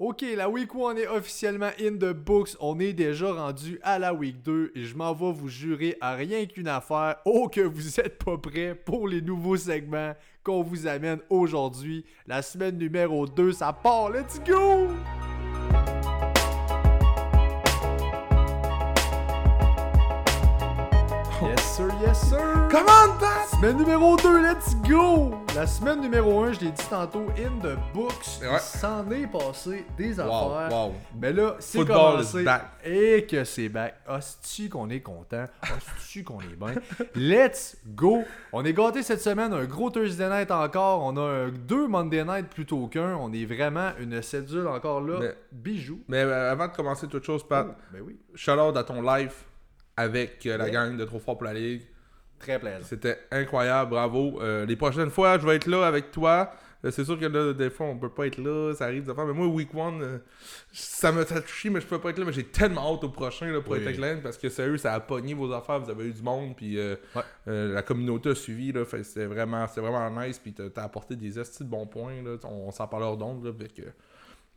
Ok, la week 1 est officiellement in the books. On est déjà rendu à la week 2 et je m'en vais vous jurer à rien qu'une affaire. Oh, que vous êtes pas prêts pour les nouveaux segments qu'on vous amène aujourd'hui. La semaine numéro 2, ça part. Let's go! Yes sir! Come on, Pat! Semaine numéro 2, let's go! La semaine numéro 1, je l'ai dit tantôt, in the books. Ouais. Il s'en est passé des affaires. wow. Mais là, c'est commencé. Et que c'est back. Hostie qu'on est content. Hostie qu'on est bien. Let's go! On est gâtés cette semaine. Un gros Thursday night encore. On a un- deux Monday night plutôt qu'un. On est vraiment une cédule encore là. Mais- Bijou. Mais euh, avant de commencer toute chose, Pat, Oh, ben oui. shout-out à ton live avec euh, la Ouais. gang de Trop Fort pour la Ligue. Très plaisant. C'était incroyable, bravo. Euh, les prochaines fois, je vais être là avec toi. Euh, c'est sûr que là, des fois, on peut pas être là, ça arrive de faire. Mais moi, week one, ça me chier, mais je peux pas être là. Mais j'ai tellement hâte au prochain là, pour Oui. être parce que sérieux, ça a pogné vos affaires. Vous avez eu du monde, puis Ouais. la communauté a suivi. Là, fait c'était vraiment, c'était vraiment nice. Puis t'as t'as apporté des estis de bons points. Là, on, on s'en là, fait que,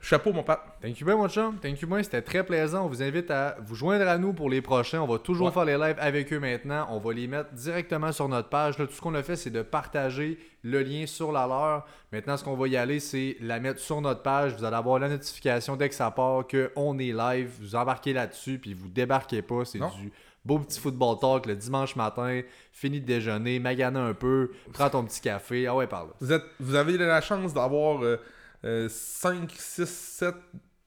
Chapeau, mon Pat. Thank you bien, mon chum. Thank you bien. C'était très plaisant. On vous invite à vous joindre à nous pour les prochains. On va toujours Ouais. faire les lives avec eux maintenant. On va les mettre directement sur notre page. Là, tout ce qu'on a fait, c'est de partager le lien sur la leur. Maintenant, ce qu'on va y aller, c'est la mettre sur notre page. Vous allez avoir la notification dès que ça part qu'on est live. Vous embarquez là-dessus, puis vous débarquez pas. C'est du beau petit football talk le dimanche matin. Fini de déjeuner, magana un peu, prends ton petit café. Ah ouais, par là. Vous, êtes, vous avez la chance d'avoir euh, 5, 6, 7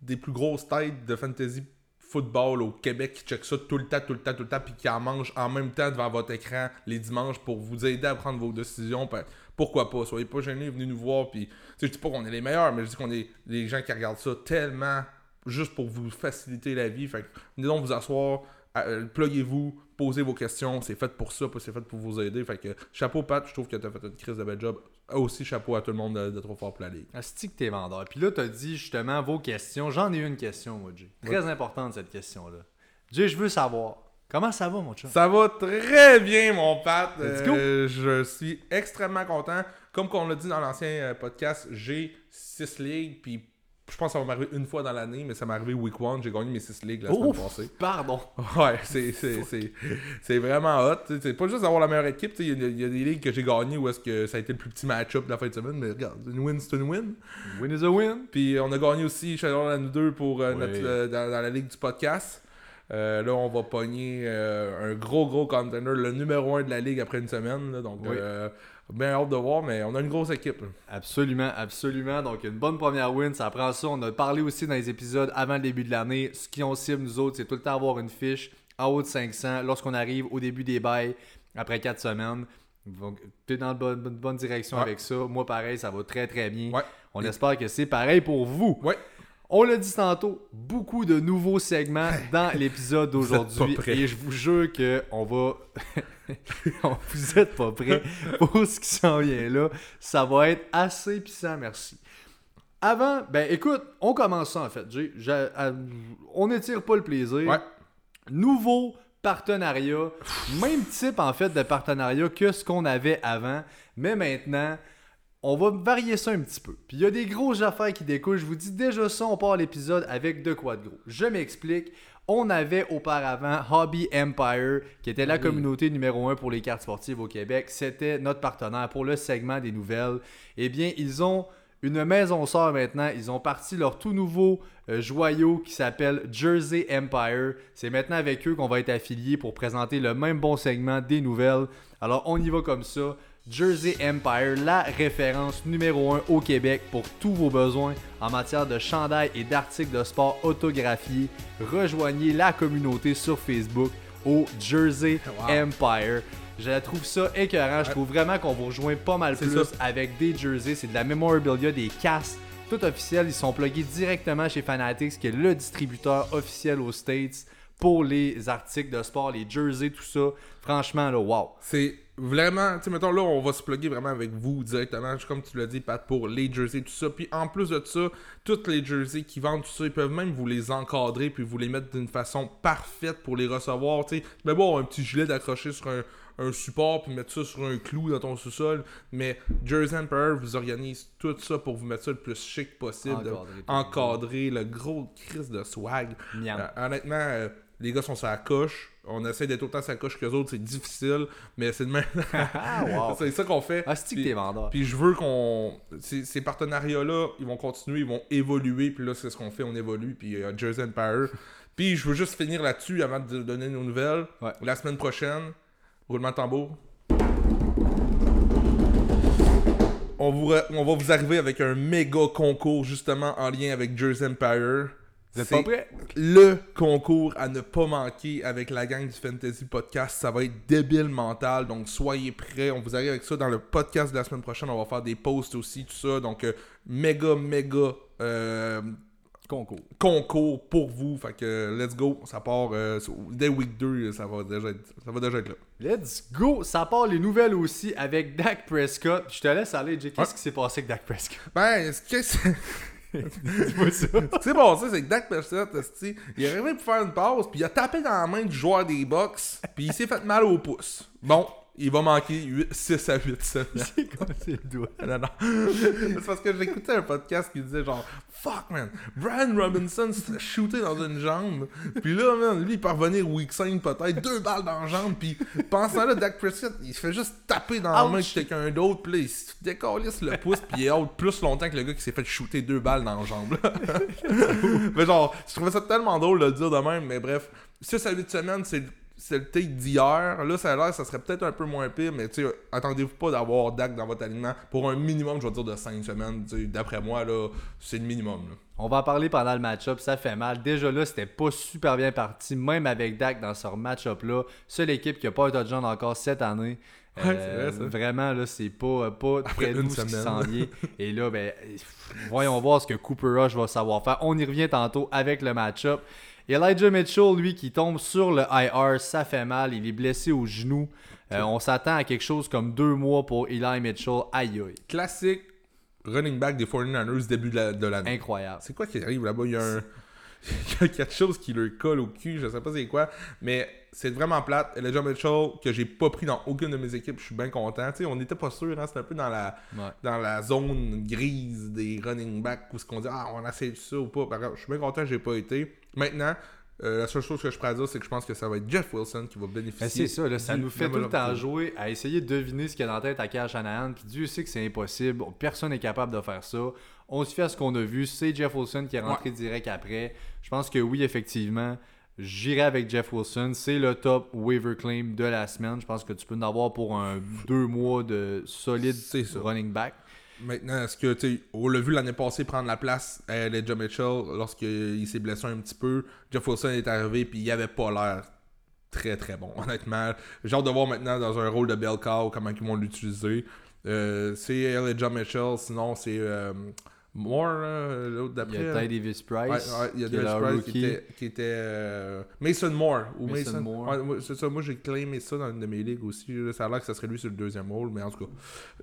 des plus grosses têtes de fantasy football au Québec qui checkent ça tout le temps, tout le temps, tout le temps, puis qui en mangent en même temps devant votre écran les dimanches pour vous aider à prendre vos décisions. Ben, pourquoi pas? Soyez pas gênés, venez nous voir. Puis, je dis pas qu'on est les meilleurs, mais je dis qu'on est les gens qui regardent ça tellement juste pour vous faciliter la vie. Fait que venez donc vous asseoir, euh, pluguez-vous, posez vos questions. C'est fait pour ça, c'est fait pour vous aider. Fait que chapeau, Pat, je trouve que tu as fait une crise de bel job. Aussi, chapeau à tout le monde de, de Trop Fort pour la Ligue. Que t'es vendeur. Puis là, t'as dit justement vos questions. J'en ai une question, moi, Jay. Très importante, cette question-là. Jay, je veux savoir, comment ça va, mon chum? Ça va très bien, mon Pat. Let's Euh, je suis extrêmement content. Comme on l'a dit dans l'ancien euh, podcast, j'ai 6 ligues. Puis je pense que ça va m'arriver une fois dans l'année, mais ça m'est arrivé week one. J'ai gagné mes 6 ligues la semaine Ouf! passée. Pardon. Ouais, c'est, vraiment hot. C'est pas juste d'avoir la meilleure équipe. Il y, a- il y a des ligues que j'ai gagnées où est-ce que ça a été le plus petit match-up de la fin de semaine. Mais regarde, une win, c'est une win. Win is a win. Puis on a gagné aussi Shadow à nous deux pour euh, Oui. notre, euh, dans, dans la ligue du podcast. Euh, là, on va pogner un gros, gros contender, le numéro 1 de la ligue après une semaine. là. donc, Oui. Bien hâte de voir, mais on a une grosse équipe. là. Absolument, absolument. Donc, une bonne première win, ça prend ça. On a parlé aussi dans les épisodes avant le début de l'année. Ce qui on cible, nous autres, c'est tout le temps avoir une fiche en haut de 500 lorsqu'on arrive au début des bails après 4 semaines. Donc, tu es dans la bonne, bonne- bonne direction Ouais. avec ça. Moi, pareil, ça va très, très bien. Ouais. On espère que c'est pareil pour vous. Ouais. On l'a dit tantôt, beaucoup de nouveaux segments dans l'épisode d'aujourd'hui. Et je vous jure que on va. Vous êtes pas prêts pour ce qui s'en vient là. Ça va être assez puissant, merci. Avant, ben écoute, on commence ça en fait. Jay. J'ai- à- on n'étire pas le plaisir. Ouais. Nouveau partenariat, même type en fait de partenariat que ce qu'on avait avant, mais maintenant, on va varier ça un petit peu. Puis il y a des grosses affaires qui découlent. Je vous dis déjà ça, on part à l'épisode avec de quoi de gros. Je m'explique. On avait auparavant Hobby Empire, qui était la Oui. communauté numéro un pour les cartes sportives au Québec. C'était notre partenaire pour le segment des nouvelles. Eh bien, ils ont une maison sœur maintenant. Ils ont parti leur tout nouveau euh, joyau qui s'appelle Jersey Empire. C'est maintenant avec eux qu'on va être affilié pour présenter le même bon segment des nouvelles. Alors, on y va comme ça. Jersey Empire, la référence numéro 1 au Québec pour tous vos besoins en matière de chandail et d'articles de sport autographiés. Rejoignez la communauté sur Facebook au Jersey Wow. Empire. Je trouve ça écœurant. Je trouve vraiment qu'on vous rejoint pas mal plus ça. avec des jerseys. C'est de la memorabilia, des casques, tout officiel. Ils sont plugués directement chez Fanatics, qui est le distributeur officiel aux States pour les articles de sport, les jerseys, tout ça. Franchement, là, wow. C'est vraiment, tu sais, mettons là, on va se plugger vraiment avec vous directement, comme tu l'as dit, Pat, pour les jerseys, tout ça. Puis en plus de ça, toutes les jerseys qui vendent tout ça, ils peuvent même vous les encadrer puis vous les mettre d'une façon parfaite pour les recevoir, tu sais. Mais bon, un petit gilet d'accrocher sur un, un support puis mettre ça sur un clou dans ton sous-sol. Mais Jersey Empire vous organise tout ça pour vous mettre ça le plus chic possible. encadrer le gros crise de swag. Euh, honnêtement, euh, les gars sont sur la coche. On essaie d'être autant sur la coche que les autres, c'est difficile, mais c'est de même. Ah, wow. c'est ça qu'on fait. Ah, que Puis-. Puis je veux qu'on. Ces, ces partenariats-là, ils vont continuer, ils vont évoluer. Puis là, c'est ce qu'on fait, on évolue. Puis euh, Jersey Empire. Puis je veux juste finir là-dessus avant de donner nos nouvelles. Ouais. La semaine prochaine, roulement de tambour. On, vous on va vous arriver avec un méga concours justement en lien avec Jersey Empire. Vous êtes pas prêts? le concours à ne pas manquer avec la gang du Fantasy Podcast. Ça va être débile mental, donc soyez prêts. On vous arrive avec ça dans le podcast de la semaine prochaine. On va faire des posts aussi, tout ça. Donc, euh, méga, méga euh, Concours. concours pour vous. Fait que, euh, let's go. Ça part euh, dès week 2, ça va déjà être, ça va déjà être là. Let's go! Ça part les nouvelles aussi avec Dak Prescott. Je te laisse aller, Jay. Qu'est-ce qui s'est passé avec Dak Prescott? Ben, ce que c'est. Bon, ça, c'est que Dak Prescott, il est arrivé pour faire une passe, puis il a tapé dans la main du joueur des Bucks, puis il s'est fait mal au pouce. Bon, il va manquer 6 à 8 semaines. C'est comme c'est le doigt. Non, non. c'est parce que j'écoutais un podcast qui disait genre Fuck man, Brian Robinson s'est shooté dans une jambe. Puis là, man, lui, il peut revenir week 5 peut-être, deux balles dans la jambe. Puis pensant là, Dak Prescott, il se fait juste taper dans la main de quelqu'un d'autre. Puis là, il se décalisse le pouce. Puis il est out plus longtemps que le gars qui s'est fait shooter deux balles dans la jambe. mais genre, je trouvais ça tellement drôle de le dire de même. Mais bref, 6 à 8 semaines, c'est c'est le take d'hier. Là, ça a l'air, ça serait peut-être un peu moins pire, mais tu attendez-vous pas d'avoir Dak dans votre alignement pour un minimum, je vais dire, de 5 semaines. D'après moi, là, c'est le minimum. là. On va en parler pendant le match-up, ça fait mal. Déjà là, c'était pas super bien parti, même avec Dak dans ce match-up-là. Seule équipe qui a pas un touchdown encore cette année. Ouais, c'est vrai, ça. Vraiment, là, c'est pas, pas Après très doux ce qui s'en vient. Et là, ben, voyons voir ce que Cooper Rush va savoir faire. On y revient tantôt avec le match-up. Elijah Mitchell, lui, qui tombe sur le IR, ça fait mal. Il est blessé au genou. Euh, on s'attend à quelque chose comme deux mois pour Eli Mitchell. Aïe aïe. Classique running back des 49ers début de la- l'année. Incroyable. C'est quoi qui arrive là-bas? Il y a un. Il y a quelque chose qui leur colle au cul, je sais pas c'est quoi, mais c'est vraiment plate. Elijah Mitchell, que j'ai pas pris dans aucune de mes équipes, je suis bien content. On n'était pas sûr, hein, c'était un peu dans la, Ouais. dans la zone grise des running backs où ce qu'on dit ah on a essayé ça ou pas. Je suis bien content que j'ai pas été. Maintenant, euh, la seule chose que je pourrais dire, c'est que je pense que ça va être Jeff Wilson qui va bénéficier. Ben, c'est ça, là, ça nous fait tout le temps jouer à essayer de deviner ce qu'il y a dans la tête à Kyle Shanahan. Puis Dieu sait que c'est impossible. Personne n'est capable de faire ça. On se fie à ce qu'on a vu. C'est Jeff Wilson qui est rentré direct après. Je pense que oui, effectivement, j'irai avec Jeff Wilson. C'est le top waiver claim de la semaine. Je pense que tu peux en avoir pour un deux mois de solide running back. Maintenant, est-ce que, tu on l'a vu l'année passée prendre la place à Elijah Mitchell lorsqu'il s'est blessé un petit peu. Jeff Wilson est arrivé, puis il avait pas l'air très très bon, honnêtement. J'ai hâte de voir maintenant dans un rôle de bell cow comment ils vont l'utiliser. Euh, c'est Elijah Mitchell, sinon c'est euh, Moore, euh, l'autre Il d'après. y a Ty Davis Ouais, Price. ouais, il y a Davis Price qui était, qui était, euh, Mason Moore. Ou Mason Mason, Moore. Ouais, c'est ça, moi j'ai claimé ça dans une de mes ligues aussi. là. Ça a l'air que ça serait lui sur le deuxième rôle, mais en tout cas.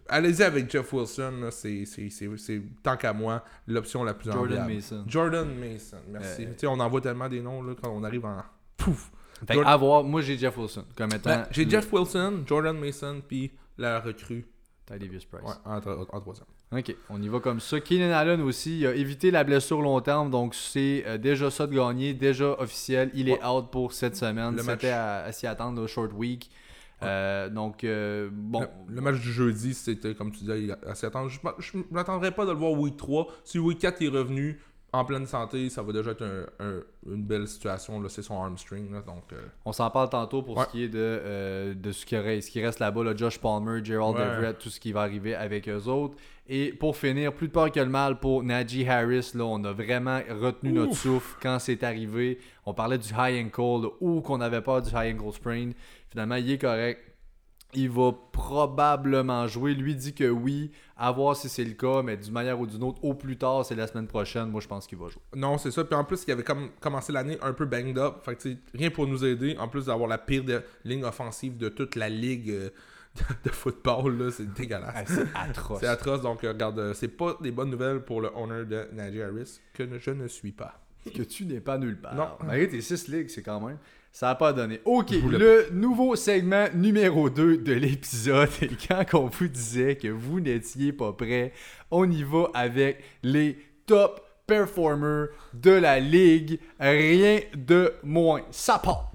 Allez-y avec Jeff Wilson, c'est, c'est, c'est, c'est, tant qu'à moi, l'option la plus Jordan enviable. Mason. Jordan Mason, merci. Euh, on envoie tellement des noms là, quand on arrive en. Pouf! Fait que Jordan- à voir, moi j'ai Jeff Wilson comme étant. Ben, j'ai le- Jeff Wilson, Jordan Mason, puis la recrue Ty Davis Price. ouais, en, en troisième. Ok, on y va comme ça. Keenan Allen aussi, il a évité la blessure long terme, donc c'est euh, déjà ça de gagner, déjà officiel. Il est out pour cette semaine. Le match. C'était à, à s'y attendre, le short week. Euh, donc, euh, bon. Le, le match du jeudi, c'était comme tu disais, assez attendre. Je ne m'attendrais pas de le voir week 3. Si week 4 est revenu en pleine santé, ça va déjà être un- un- une belle situation. là. C'est son. Là, donc, euh, On s'en parle tantôt pour Ouais. ce qui est de, euh, de ce, qui reste, ce qui reste là-bas, là, Josh Palmer, Gerald Ouais. Everett, tout ce qui va arriver avec eux autres. Et pour finir, plus de peur que le mal pour Najee Harris. Là, on a vraiment retenu notre souffle quand c'est arrivé. On parlait du high ankle là, ou qu'on avait peur du high ankle sprain. Finalement, il est correct. Il va probablement jouer. Lui dit que oui. À voir si c'est le cas, mais d'une manière ou d'une autre, au plus tard, c'est la semaine prochaine. Moi, je pense qu'il va jouer. non, c'est ça. Puis en plus, il avait comme commencé l'année un peu banged up. Fait que, rien pour nous aider. En plus d'avoir la pire de- ligne offensive de toute la ligue euh, de, football, là, c'est dégueulasse. Ah, c'est atroce. C'est atroce. Donc, euh, regarde, euh, c'est pas des bonnes nouvelles pour le owner de Najee Harris, que ne- je ne suis pas. que tu n'es pas nulle part. Non. Malgré tes 6 ligues, c'est quand même. Ça n'a pas donné. Ok, le nouveau segment numéro 2 de l'épisode. Et quand on vous disait que vous n'étiez pas prêts, on y va avec les top performers de la ligue. Rien de moins. Ça part.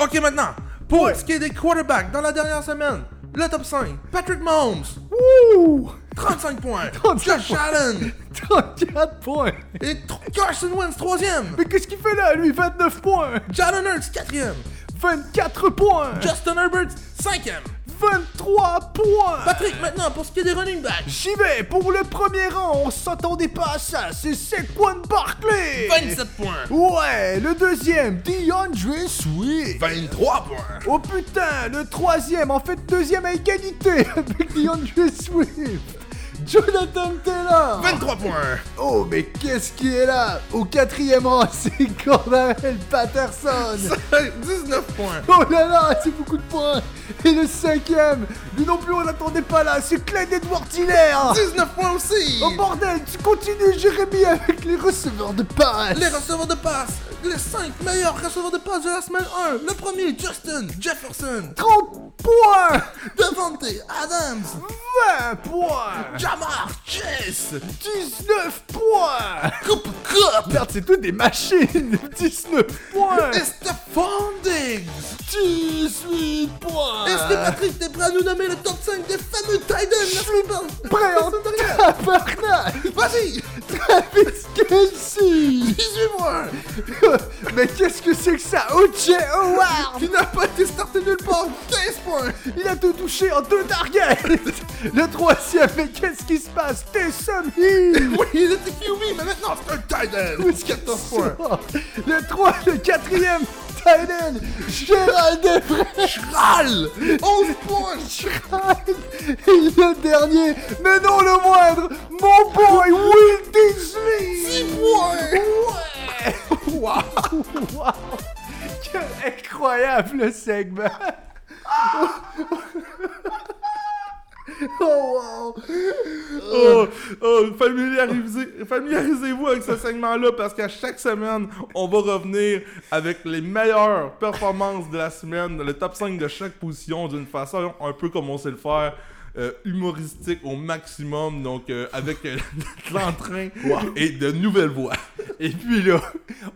Ok, maintenant, pour ce qui est des quarterbacks dans la dernière semaine, le top 5, Patrick Mahomes, Wouh! 35 points. 35 Josh Allen 34 points! et Carson Wentz, 3ème. Mais qu'est-ce qu'il fait là, lui? 29 points! Jalen Hurts, 4ème. 24 points! Justin Herbert, 5ème. 23 points! Patrick, maintenant, pour ce qui est des running backs, J'y vais pour le premier rang, on s'attendait pas à ça, c'est Saquon Barkley! 27 points. Ouais, le deuxième, DeAndre Swift! 23 points. Oh putain, le troisième, en fait deuxième à égalité avec DeAndre Swift! Jonathan Taylor! 23 points. Oh, mais qu'est-ce qui est là? Au quatrième rang, c'est Cordarel Patterson! 19 points. Oh là là, c'est beaucoup de points! Et le cinquième, lui non plus on l'attendait pas là, c'est Clyde Edward Hiller! 19 points aussi. Oh bordel, tu continues Jérémy avec les receveurs de passe! Les receveurs de passe, les 5 meilleurs receveurs de passe de la semaine 1. Le premier, Justin Jefferson. 30 points! Devante Adams. 20 points! Jamar Chase. 19 points! Cooper Cup. Merde, c'est tout des machines! 19 points! Et Stephon Diggs. 18 points! Est-ce que Patrick, t'es prêt à nous nommer le top 5 des fameux Titans la semaine passée Prêt en tabarnak! Vas-y. Travis Kelsey! 18 points. Mais qu'est-ce que c'est que ça? O.J. Howard! Qui n'a pas été starté nulle part. 15 points. Il a tout touché en deux targets! Le troisième, mais qu'est-ce qui se passe? Taysom Hill! Oui, il était QB, mais maintenant c'est un Titan. Où est-ce qu'il 14 points. Le 3, le quatrième, Tylen, Gérald Devray! Chral 11 points. Et le dernier, mais non le moindre, mon boy Will Disley! 6 points. Ouais! Waouh! Waouh! Quel incroyable segment! Oh wow! Oh, oh, familiarisez, familiarisez-vous avec ce segment-là parce qu'à chaque semaine, on va revenir avec les meilleures performances de la semaine, le top 5 de chaque position d'une façon un peu comme on sait le faire. Euh, humoristique au maximum, donc euh, avec euh, l'entrain et de nouvelles voix. Et puis là,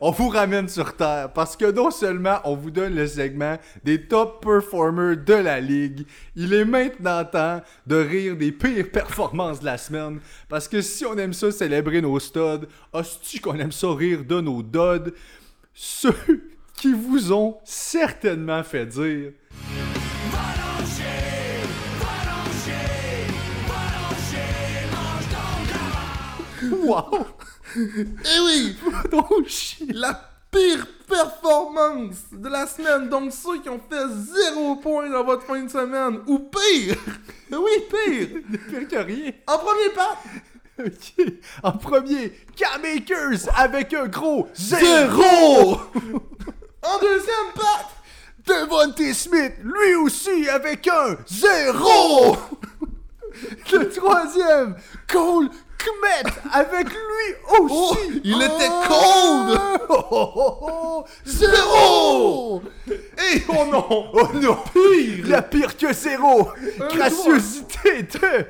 on vous ramène sur Terre parce que non seulement on vous donne le segment des top performers de la ligue, il est maintenant temps de rire des pires performances de la semaine parce que si on aime ça célébrer nos studs, hostie qu'on aime ça rire de nos dods, ceux qui vous ont certainement fait dire Wow! Eh oui, Oh shit! la pire performance de la semaine, donc ceux qui ont fait 0 points dans votre fin de semaine, ou pire, oui, pire, Pire que rien! en premier pas, Ok. En premier, K-Makers avec un gros zéro! en deuxième pas, Devontae Smith, lui aussi avec un zéro! Le troisième, Cole Kmet avec lui aussi! Oh, il était cold! Oh, oh, Zéro! et oh non, Oh non! Pire! La pire que zéro! Graciosité de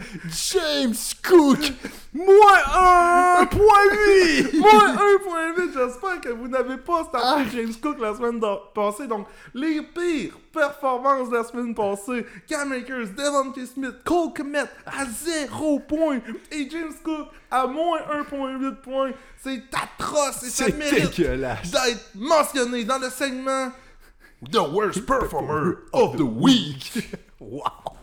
James Cook! Moins 1.8! Moins 1.8, j'espère que vous n'avez pas starté James Cook la semaine passée. Donc, les pires performances de la semaine passée, Cam Akers, Devontae Smith, Cole Kmet à 0 points et James Cook à moins 1.8 points. C'est atroce et ça C'est mérite d'être mentionné dans le segment The Worst Performer of the Week. Wow!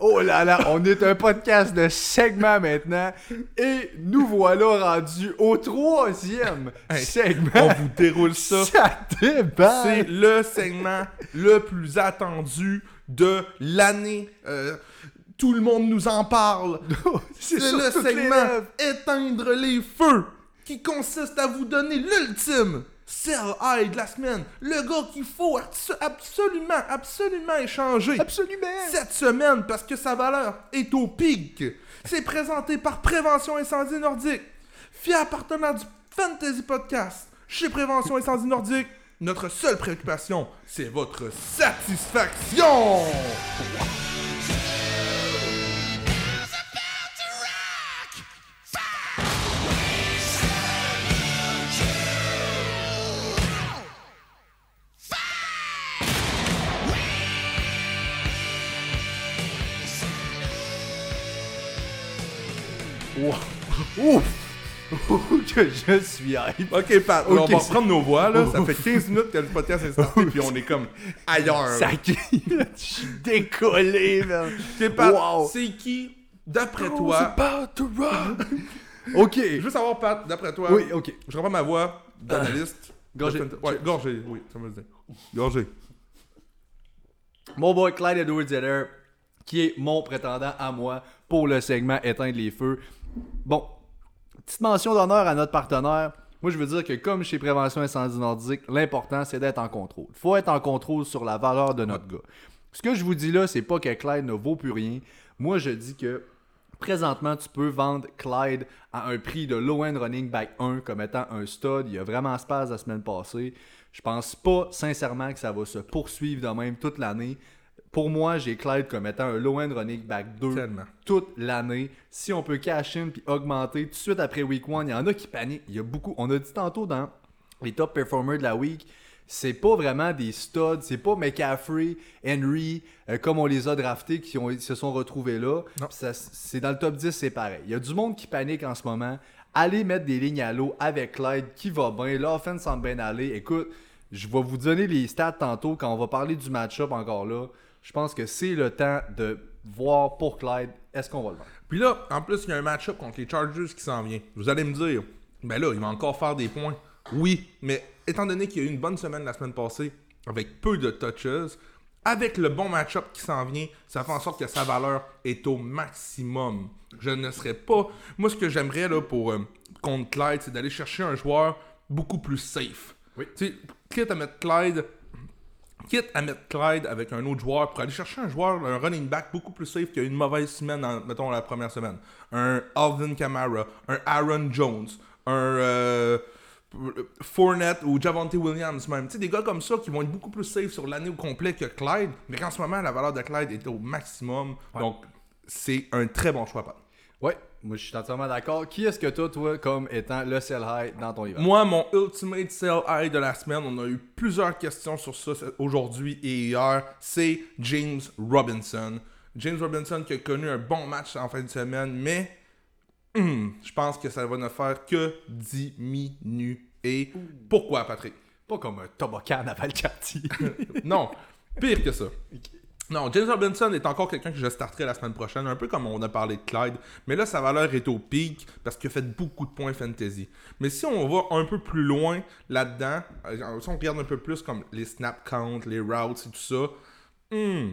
Oh là là, on est un podcast de segments maintenant et nous voilà rendus au troisième Hey, segment. On vous déroule ça. Ça C'est le segment le plus attendu de l'année. Euh, tout le monde nous en parle. C'est sur le les segment. Éteindre les feux qui consiste à vous donner l'ultime sell high de la semaine. Le gars qu'il faut abso- absolument, absolument échanger Absolument! cette semaine parce que sa valeur est au pic. C'est présenté par Prévention Incendie Nordique, fier partenaire du Fantasy Podcast, chez Prévention Incendie Nordique, notre seule préoccupation, c'est votre satisfaction! Ouf! que je suis hype. Ok, Pat, on va reprendre nos voix, là. Ça fait 15 minutes que le podcast est starté, puis on est comme ailleurs. Sacré, je suis décollé, man. Ok, Pat, Wow. c'est qui, d'après toi... c'est about to rock? ok. Je veux savoir, Pat, d'après toi... Oui, ok. Je reprends ma voix d'analyste. Gorgé. De fanta- Ouais, gorgé, oui, ça me le dit. Gorgé. Mon boy Clyde edwards Zeller, qui est mon prétendant à moi pour le segment Éteindre les feux. Bon, petite mention d'honneur à notre partenaire. Moi, je veux dire que comme chez Prévention Incendie Nordique, l'important, c'est d'être en contrôle. faut être en contrôle sur la valeur de notre gars. Ce que je vous dis là, c'est pas que Clyde ne vaut plus rien. Moi, je dis que présentement, tu peux vendre Clyde à un prix de low-end running back 1 comme étant un stud. Il y a vraiment space la semaine passée. Je pense pas sincèrement que ça va se poursuivre de même toute l'année. Pour moi, j'ai Clyde comme étant un low-end running back 2 Tellement. toute l'année. Si on peut cash in puis augmenter tout de suite après week 1, il y en a qui paniquent. Il y a beaucoup. On a dit tantôt dans les top performers de la week, c'est pas vraiment des studs, c'est pas McCaffrey, Henry, euh, comme on les a draftés qui ont, se sont retrouvés là. C'est dans le top 10, c'est pareil. Il y a du monde qui panique en ce moment. Allez mettre des lignes à l'eau avec Clyde qui va bien. L'offense semble bien aller. Écoute, je vais vous donner les stats tantôt quand on va parler du match-up encore là. Je pense que c'est le temps de voir pour Clyde, est-ce qu'on va le vendre? Puis là, en plus, il y a un match-up contre les Chargers qui s'en vient. Vous allez me dire, ben là, il va encore faire des points. Oui, mais étant donné qu'il y a eu une bonne semaine la semaine passée, avec peu de touches, avec le bon match-up qui s'en vient, ça fait en sorte que sa valeur est au maximum. Je ne serais pas. Moi, ce que j'aimerais là pour euh, contre Clyde, c'est d'aller chercher un joueur beaucoup plus safe. Oui. Tu sais, quitte à mettre Clyde quitte à mettre Clyde avec un autre joueur pour aller chercher un joueur, un running back beaucoup plus safe qui a une mauvaise semaine, en, mettons la première semaine. Un Alvin Kamara, un Aaron Jones, un euh, Fournette ou Javante Williams même. Tu sais, des gars comme ça qui vont être beaucoup plus safe sur l'année au complet que Clyde, mais qu'en ce moment, la valeur de Clyde est au maximum. Donc, c'est un très bon choix, Pat. Ouais, moi je suis entièrement d'accord. Qui est-ce que toi, toi, comme étant le sell high dans ton event? Moi, mon Ultimate Sell High de la semaine, on a eu plusieurs questions sur ça aujourd'hui et hier, c'est James Robinson. James Robinson qui a connu un bon match en fin de semaine, mais hum, je pense que ça va ne faire que diminuer. Et pourquoi, Patrick? Pas comme un toboggan à Valcartier. Non, pire que ça. Non, James Robinson est encore quelqu'un que je starterai la semaine prochaine, un peu comme on a parlé de Clyde, mais là sa valeur est au pic parce qu'il a fait beaucoup de points fantasy. Mais si on va un peu plus loin là-dedans, euh, si on regarde un peu plus comme les snap counts, les routes et tout ça, hmm,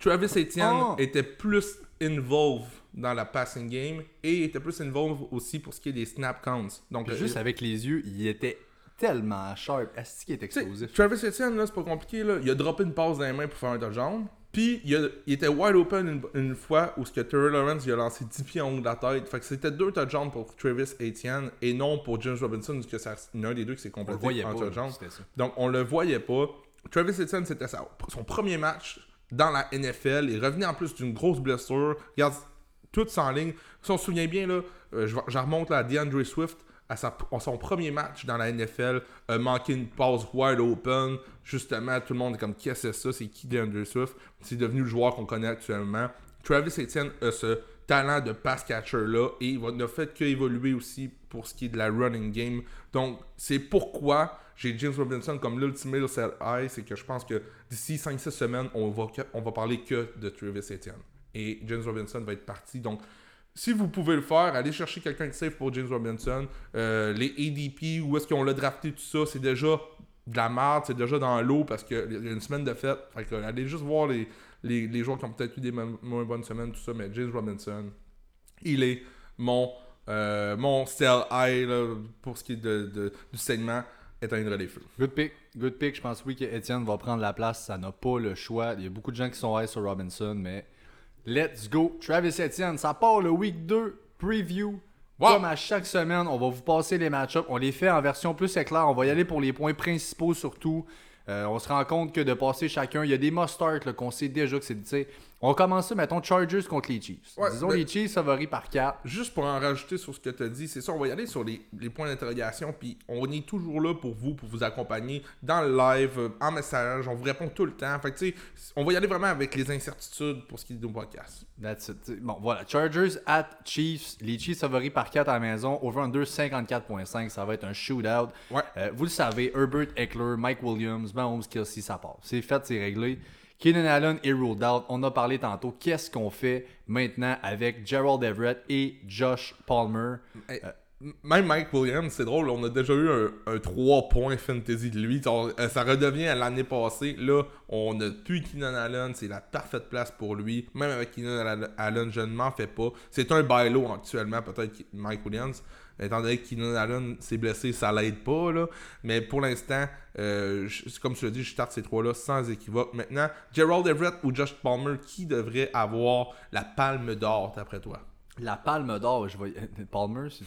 Travis Etienne Oh. était plus involved dans la passing game et était plus involved aussi pour ce qui est des snap counts. Donc Juste euh, avec les yeux, il était tellement sharp. Est-ce qu'il est explosif? Travis Etienne, là, c'est pas compliqué, là. Il a droppé une passe dans les mains pour faire un touchdown. Puis, il, a- il était wide open une, une fois où ce que Terry Lawrence il a lancé 10 pieds en haut de la tête. Fait que c'était deux touchdowns pour Travis Etienne et non pour James Robinson, parce que c'est un des deux qui s'est On le complété en touchdown. Donc, on le voyait pas. Travis Etienne, c'était sa- son premier match dans la NFL. Il revenait en plus d'une grosse blessure. Regarde, tout en ligne. Si on se souvient bien, là, euh, je, je remonte là, à DeAndre Swift. À, son premier match dans la NFL, a manqué une passe wide open. Justement, tout le monde est comme Qu'est-ce que c'est ça? C'est qui DeAndre Swift? C'est devenu le joueur qu'on connaît actuellement. Travis Etienne a ce talent de pass catcher-là et il ne fait qu'évoluer aussi pour ce qui est de la running game. Donc, c'est pourquoi j'ai James Robinson comme l'ultimate sell c'est que je pense que d'ici 5-6 semaines, on va, on va parler que de Travis Etienne. Et James Robinson va être parti. Donc, si vous pouvez le faire, allez chercher quelqu'un de safe pour James Robinson. Euh, les ADP, où est-ce qu'on l'a drafté, tout ça, c'est déjà de la merde, c'est déjà dans l'eau parce qu'il y a une semaine de fête. Fait que, allez juste voir les, les, les joueurs qui ont peut-être eu des mo- moins bonnes semaines, tout ça. Mais James Robinson, il est mon, euh, mon high là, pour ce qui est de- du segment éteindre les feux. Good pick. Good pick. Je pense oui que Etienne va prendre la place. Ça n'a pas le choix. Il y a beaucoup de gens qui sont high sur Robinson, mais let's go. Travis Etienne, ça part le week 2 preview Wow. Comme à chaque semaine, on va vous passer les match-ups. On les fait en version plus éclair. On va y aller pour les points principaux surtout. Euh, on se rend compte que de passer chacun, il y a des must-start qu'on sait déjà que c'est. On commence ça, mettons, Chargers contre les Chiefs. Ouais, Disons mais- les Chiefs favoris par 4. Juste pour en rajouter sur ce que tu as dit, c'est ça, on va y aller sur les, les points d'interrogation, puis on est toujours là pour vous, pour vous accompagner dans le live, euh, en message, on vous répond tout le temps. Fait que tu sais, on va y aller vraiment avec les incertitudes pour ce qui est du podcast. That's it. Bon, voilà. Chargers at Chiefs. Les Chiefs favoris par 4 à la maison. Over-under 54.5. Ça va être un shootout. Ouais. Euh, vous le savez, Herbert Eckler, Mike Williams, Mahomes, Kelsey, ça part. C'est fait, c'est réglé. Keenan Allen est ruled out. On a parlé tantôt. Qu'est-ce qu'on fait maintenant avec Gerald Everett et Josh Palmer? M- Même Mike Williams, c'est drôle, on a déjà eu un, un 3 points fantasy de lui. Euh, ça redevient à l'année passée. Là, on a plus Keenan Allen, c'est la parfaite place pour lui. Même avec Keenan Al- Allen, je ne m'en fais pas. C'est un bailo actuellement, peut-être Mike Williams. Étant donné que Keenan Allen s'est blessé, ça l'aide pas. Là. Mais pour l'instant, euh, je- comme tu l'as dit, je starte ces trois-là sans équivoque. Maintenant, Gerald Everett ou Josh Palmer, qui devrait avoir la palme d'or d'après toi? La palme d'or, je vais. Palmer, c'est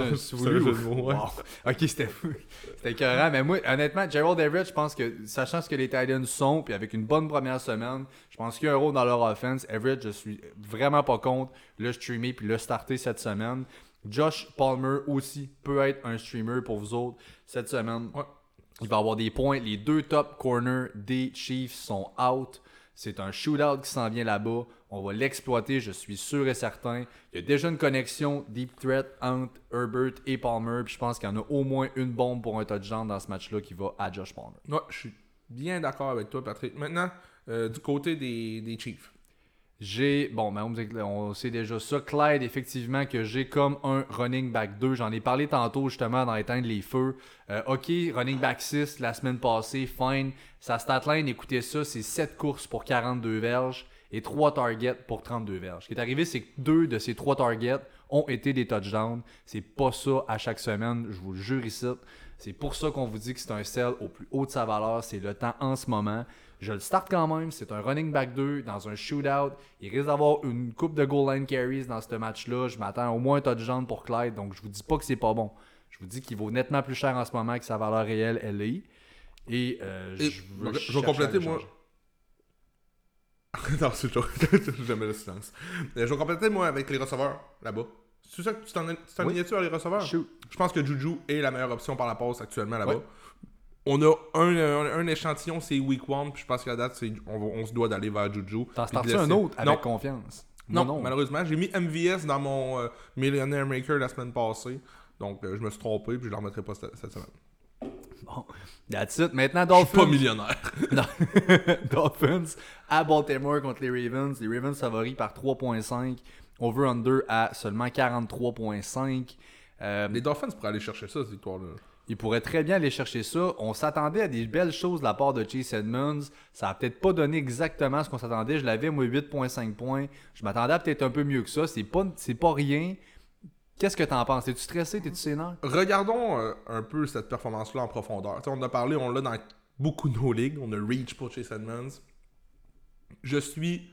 un mots, ouais. Wow. Ok, c'était fou. C'était écœurant. Mais moi, honnêtement, Gerald Everett, je pense que, sachant ce que les Titans sont, puis avec une bonne première semaine, je pense qu'il y a un rôle dans leur offense. Everett, je suis vraiment pas contre le streamer puis le starter cette semaine. Josh Palmer aussi peut être un streamer pour vous autres cette semaine. Ouais. Il va avoir des points. Les deux top corners des Chiefs sont out. C'est un shootout qui s'en vient là-bas. On va l'exploiter, je suis sûr et certain. Il y a déjà une connexion deep threat entre Herbert et Palmer. Puis je pense qu'il y en a au moins une bombe pour un touchdown dans ce match-là qui va à Josh Palmer. Ouais, je suis bien d'accord avec toi, Patrick. Maintenant, euh, du côté des, des Chiefs. J'ai, bon, Mahomes, on sait déjà ça. Clyde, effectivement, que j'ai comme un running back 2. J'en ai parlé tantôt, justement, dans éteindre les feux. Euh, ok, running back 6 la semaine passée, fine. Sa statline, écoutez ça, c'est 7 courses pour 42 verges et 3 targets pour 32 verges. Ce qui est arrivé, c'est que deux de ces 3 targets ont été des touchdowns. C'est pas ça à chaque semaine, je vous le jure ici. C'est pour ça qu'on vous dit que c'est un sell au plus haut de sa valeur. C'est le temps en ce moment. Je le starte quand même. C'est un running back 2 dans un shootout. Il risque d'avoir une coupe de goal line carries dans ce match-là. Je m'attends au moins un touchdown pour Clyde. Donc, je vous dis pas que c'est pas bon. Je vous dis qu'il vaut nettement plus cher en ce moment que sa valeur réelle, elle est. Et, euh, Et je, je vais compléter, moi. non, c'est toujours. Jamais le silence. Euh, je vais compléter, moi, avec les receveurs, là-bas. C'est ça que tu t'en tu t'enlignais-tu à les receveurs? Shoot. Je pense que Juju est la meilleure option par la passe actuellement là-bas. On a un, un, un échantillon, c'est Week 1, puis je pense qu'à date, c'est- on, on se doit d'aller vers Juju. T'en startes un autre avec Non, confiance? non, malheureusement. J'ai mis MVS dans mon euh, Millionaire Maker la semaine passée. Donc, euh, je me suis trompé, puis je ne le remettrai pas cette, cette semaine. Bon, that's it. Maintenant, Je suis pas Dolphins. millionnaire. Non. Dolphins à Baltimore contre les Ravens. Les Ravens favoris par 3.5. Over-under à seulement 43.5. Euh, Les Dolphins pourraient aller chercher ça, cette victoire-là. Ils pourraient très bien aller chercher ça. On s'attendait à des belles choses de la part de Chase Edmonds. Ça a peut-être pas donné exactement ce qu'on s'attendait. Je l'avais, moi, 8.5 points. Je m'attendais à peut-être un peu mieux que ça. C'est pas, pas rien. Qu'est-ce que t'en penses? Es-tu stressé? T'es-tu sénère? Regardons euh, un peu cette performance-là en profondeur. On a parlé, on l'a dans beaucoup de nos ligues. On a Reach pour Chase Edmonds. Je suis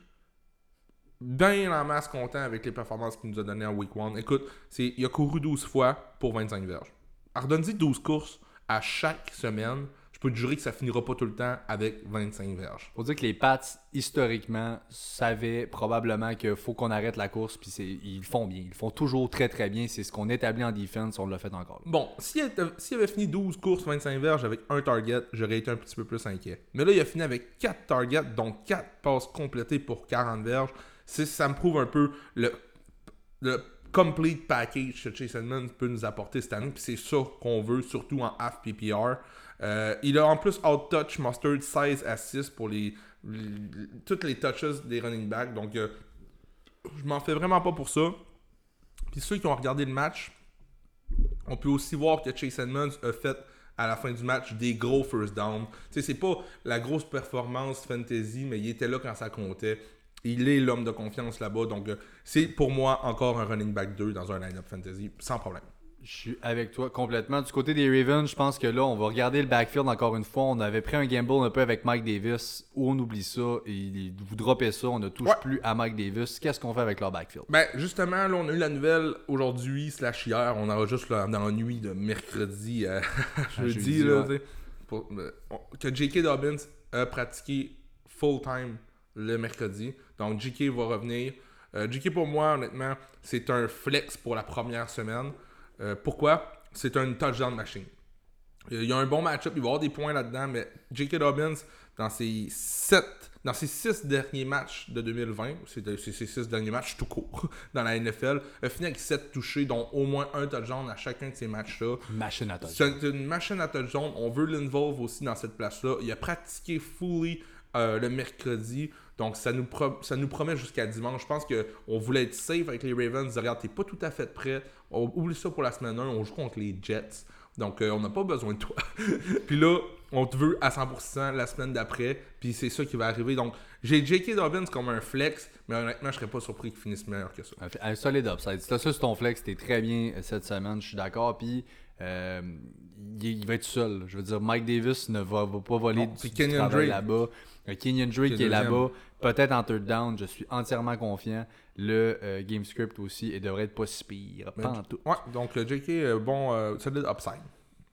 bien en masse content avec les performances qu'il nous a données en Week 1. Écoute, il a couru 12 fois pour 25 verges. Alors, donne-y 12 courses à chaque semaine. Je peux te jurer que ça finira pas tout le temps avec 25 verges. Faut dire que les Pats, historiquement, savaient probablement qu'il faut qu'on arrête la course. Puis ils le font bien. Ils le font toujours très très bien. C'est ce qu'on établit en defense. On l'a fait encore. Bon, s'il avait fini 12 courses, 25 verges avec un target, j'aurais été un petit peu plus inquiet. Mais là, il a fini avec 4 targets, donc 4 passes complétées pour 40 verges. Ça me prouve un peu le, le complete package que Chase Edmonds peut nous apporter cette année. Puis c'est ça qu'on veut, surtout en half PPR. Euh, il a en plus out-touch Mustard 16 à 6 pour les, toutes les touches des running backs. Donc, euh, je m'en fais vraiment pas pour ça. Puis ceux qui ont regardé le match, on peut aussi voir que Chase Edmonds a fait à la fin du match des gros first down. C'est pas la grosse performance fantasy, mais il était là quand ça comptait. Il est l'homme de confiance là-bas. Donc, euh, c'est pour moi encore un running back 2 dans un line-up fantasy, sans problème. Je suis avec toi complètement. Du côté des Ravens, je pense que là, on va regarder le backfield encore une fois. On avait pris un gamble un peu avec Mike Davis, où on oublie ça, et vous droppez ça, on ne touche Ouais. plus à Mike Davis. Qu'est-ce qu'on fait avec leur backfield? Ben, justement, là, on a eu la nouvelle aujourd'hui, slash hier. On a juste là, dans la nuit de mercredi à jeudi, jeudi, là, ouais. tu sais, pour- euh, on- que J.K. Dobbins a pratiqué full-time le mercredi. Donc, J.K. va revenir. Euh, J.K. pour moi, honnêtement, c'est un flex pour la première semaine. Euh, pourquoi? C'est un touchdown machine. Il y a un bon match-up, il va y avoir des points là-dedans, mais J.K. Dobbins, dans ses sept, dans ses six derniers matchs de 2020, c'est ses six derniers matchs tout court dans la NFL, a fini avec 7 touchés, dont au moins un touchdown à chacun de ces matchs-là. Machine à touch. C'est une machine à touchdown. On veut l'involve aussi dans cette place-là. Il a pratiqué fully euh, le mercredi. Donc, ça nous, pro- ça nous promet jusqu'à dimanche. Je pense qu'on voulait être safe avec les Ravens. Regarde, t'es pas tout à fait prêt. On oublie ça pour la semaine 1. On joue contre les Jets. Donc, euh, on n'a pas besoin de toi. Puis là, on te veut à 100% la semaine d'après. Puis c'est ça qui va arriver. Donc, j'ai J.K. Dobbins comme un flex. Mais honnêtement, je serais pas surpris qu'il finisse meilleur que ça. Un, solide upside. Si t'as ça sur ton flex, t'es très bien euh, cette semaine, je suis d'accord. Puis, euh, il, va être seul. Je veux dire, Mike Davis ne va, va pas voler Non, du, c'est du Kenyon travail Drake. là-bas. Kenyon Drake Qui est là-bas, peut-être en third down, je suis entièrement confiant. Le euh, game script aussi, et devrait être pas si pire. Mais- Pas en tout. Ouais, donc euh, J.K. euh, bon, euh, solide upside.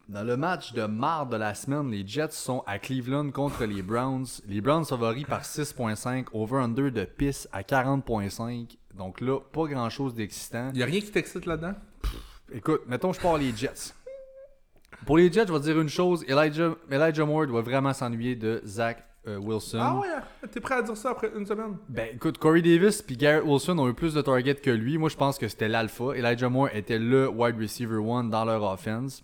Dans le match de marde de la semaine, les Jets sont à Cleveland contre les Browns. Les Browns favoris par 6.5, over-under de pisse à 40.5. Donc là, pas grand-chose d'excitant. Il a rien qui t'excite là-dedans? Écoute, mettons, je pars les Jets. Pour les Jets, je vais te dire une chose. Elijah, Elijah Moore doit vraiment s'ennuyer de Zach euh, Wilson. Ah ouais, t'es prêt à dire ça après une semaine? Ben écoute, Corey Davis puis Garrett Wilson ont eu plus de targets que lui. Moi, je pense que c'était l'alpha. Elijah Moore était le wide receiver one dans leur offense.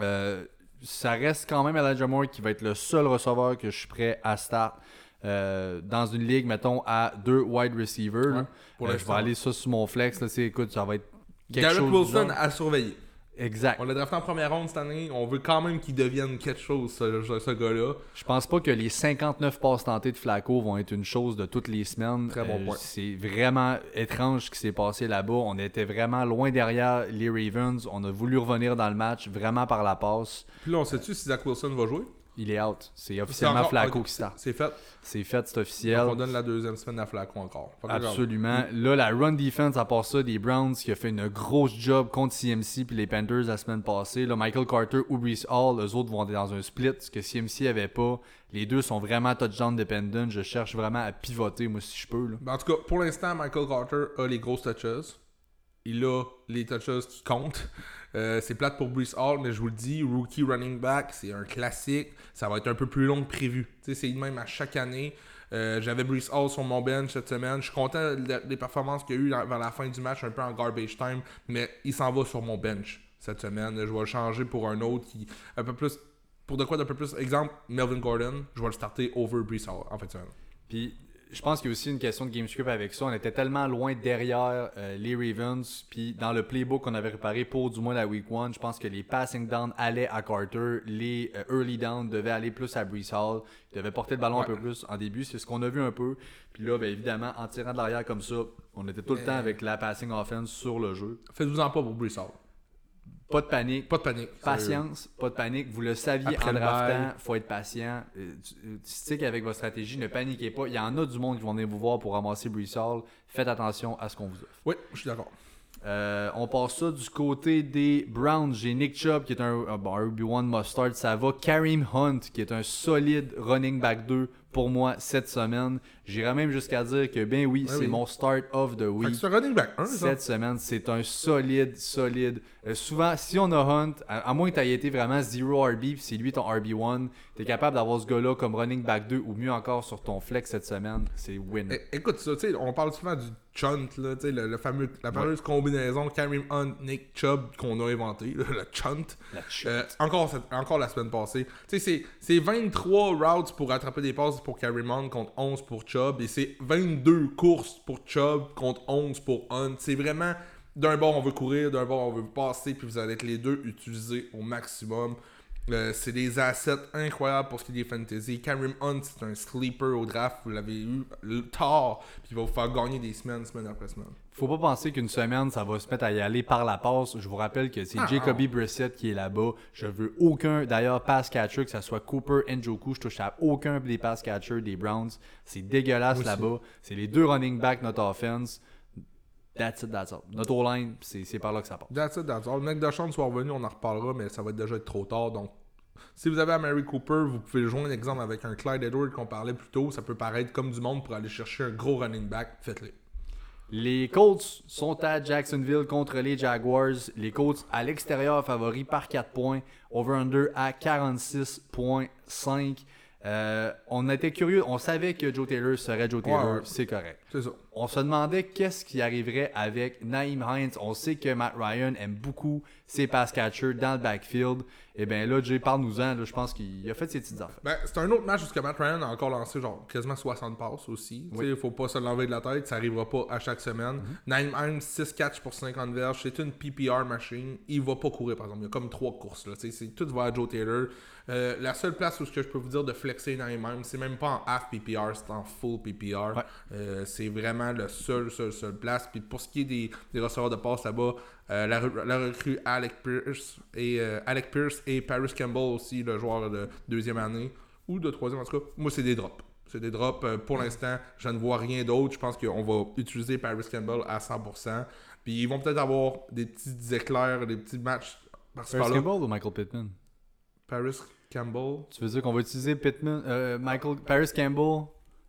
Euh, ça reste quand même Elijah Moore qui va être le seul receveur que je suis prêt à start euh, dans une ligue, mettons, à deux wide receivers. là. Ouais, pour je vais aller ça sur mon flex. Là, c'est- écoute, ça va être quelque Garrett chose Wilson à surveiller. Exact. On l'a drafté en première ronde cette année. On veut quand même qu'il devienne quelque chose, ce, gars-là. Je pense pas que les 59 passes tentées de Flacco vont être une chose de toutes les semaines. Euh, Très bon point. C'est vraiment étrange ce qui s'est passé là-bas. On était vraiment loin derrière les Ravens. On a voulu revenir dans le match vraiment par la passe. Puis là, on sait-tu si Zach Wilson va jouer? Il est out. C'est officiellement encore- Flacco ok, qui start. C'est fait. C'est fait, c'est Donc, officiel. on donne la deuxième semaine à Flacco encore. Absolument. Là, la run defense, à part ça, des Browns qui a fait une grosse job contre CMC puis les Panthers la semaine passée. Là, Michael Carter ou Brees Hall, eux autres vont être dans un split, ce que CMC avait pas. Les deux sont vraiment touchdown dependent. Je cherche vraiment à pivoter, moi, si je peux. là. Ben, en tout cas, pour l'instant, Michael Carter a les grosses touches. Il a les touches qui comptent. Euh, c'est plate pour Brees Hall, mais je vous le dis, rookie running back, c'est un classique. Ça va être un peu plus long que prévu. C'est le même à chaque année. Euh, J'avais Brees Hall sur mon bench cette semaine. Je suis content de- des performances qu'il y a eu vers la fin du match, un peu en garbage time, mais il s'en va sur mon bench cette semaine. Je vais le changer pour un autre qui un peu plus. Pour de quoi d'un peu plus. Exemple, Melvin Gordon, je vais le starter over Brees Hall en fait. Puis je pense qu'il y a aussi une question de game script avec ça. On était tellement loin derrière euh, les Ravens. Puis dans le playbook qu'on avait préparé pour du moins la week 1, je pense que les passing down allaient à Carter. Les euh, early down devaient aller plus à Brees Hall. Il devait porter le ballon un peu plus en début. C'est ce qu'on a vu un peu. Puis là, ben, évidemment, en tirant de l'arrière comme ça, on était tout le temps avec la passing offense sur le jeu. Faites-vous en pas pour Brees Hall. Pas de panique. Pas de panique. Patience, pas de panique. Vous le saviez Après en draftant, bail. faut être patient. Euh, tu- euh, Stick avec votre stratégie, ne paniquez pas. Il y en a du monde qui vont venir vous voir pour ramasser Brees Hall. Faites attention à ce qu'on vous offre. Oui, je suis d'accord. Euh, on passe ça du côté des Browns. J'ai Nick Chubb qui est un, un, un RB1 mustard, ça va. Kareem Hunt qui est un solide running back 2 pour moi cette semaine. J'irais même jusqu'à dire que ben oui, Ouais, c'est oui. mon start of the Fait week. que c'est un running back 1, ça. Cette semaine, c'est un solide, solide. Euh, souvent, si on a Hunt, à, à moins que tu aies été vraiment zero RB, puis c'est lui ton RB1, tu es capable d'avoir ce gars-là comme running back 2 ou mieux encore sur ton flex cette semaine. C'est win. É- Écoute ça, tu sais, on parle souvent du chunt, là, le, le fameux, la fameuse combinaison Kareem Hunt, Nick Chubb qu'on a inventé, le chunt. Euh, encore, cette- encore la semaine passée. C'est- c'est 23 routes pour attraper des passes pour Kareem Hunt contre 11 pour Chubb. Et c'est 22 courses pour Chubb contre 11 pour Hunt. C'est vraiment d'un bord on veut courir, d'un bord on veut passer, puis vous allez être les deux utilisés au maximum. Euh, c'est des assets incroyables pour ce qui est des fantasy. Karim Hunt, c'est un sleeper au draft. Vous l'avez eu le- tard. Puis il va vous faire gagner des semaines, semaine après semaine. Faut pas penser qu'une semaine, ça va se mettre à y aller par la passe. Je vous rappelle que c'est Ah, Jacoby Brissett qui est là-bas. Je veux aucun, d'ailleurs, pass catcher, que ce soit Cooper, Njoku. Je touche à aucun des pass catchers des Browns. C'est dégueulasse là-bas. C'est les deux running backs, notre offense. That's it, that's all. Notre O-line, c'est par là que ça passe. That's it, that's all. Le mec de Sean soit revenu, on en reparlera, mais ça va déjà être trop tard. Donc, si vous avez à Mary Cooper, vous pouvez le joindre, exemple, avec un Clyde Edward qu'on parlait plus tôt. Ça peut paraître comme du monde pour aller chercher un gros running back. Faites-le. Les Colts sont à Jacksonville contre les Jaguars. Les Colts à l'extérieur favoris par 4 points. Over-under à 46.5. Euh, on était curieux. On savait que Joe Taylor serait Joe Taylor. Ouais. C'est correct. C'est ça. On se demandait qu'est-ce qui arriverait avec Naïm Hines. On sait que Matt Ryan aime beaucoup ses pass catchers dans le backfield. Et bien là, Jay, parle-nous-en. Je pense qu'il a fait ses petites affaires. Ben, c'est un autre match où Matt Ryan a encore lancé genre quasiment 60 passes aussi. Il faut pas se l'enlever de la tête, ça arrivera pas à chaque semaine. Naïm Hines, 6 catch pour 50 verges, c'est une PPR machine. Il va pas courir par exemple, il y a comme trois courses là, tout va à Joe Taylor. Euh, la seule place où ce que je peux vous dire de flexer Naïm Hines, c'est même pas en half PPR, c'est en full PPR. Ouais. Euh, c'est vraiment le seul, seul, seul place. Puis pour ce qui est des, des receveurs de passe là-bas, euh, la, la recrue Alec Pierce et Alec Pierce et Paris Campbell aussi, le joueur de deuxième année ou de troisième en tout cas. Moi, c'est des drops. C'est des drops. Pour l'instant, je ne vois rien d'autre. Je pense qu'on va utiliser Paris Campbell à 100%. Puis ils vont peut-être avoir des petits éclairs, des petits matchs par-ci Paris. Campbell ou Michael Pittman? Paris Campbell. Tu veux dire qu'on va utiliser Pittman, euh, Michael, Paris Campbell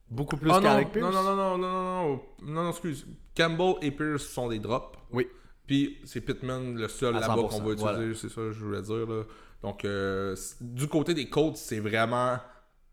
beaucoup plus ah oh, qu'Alec Pierce? Non, non, non, non, non, non, non, non, excuse. Campbell et Pierce sont des drops. Oui. Puis c'est Pittman le seul là-bas qu'on va utiliser, voilà. c'est ça que je voulais dire. Là. Donc, euh, du côté des Colts, c'est vraiment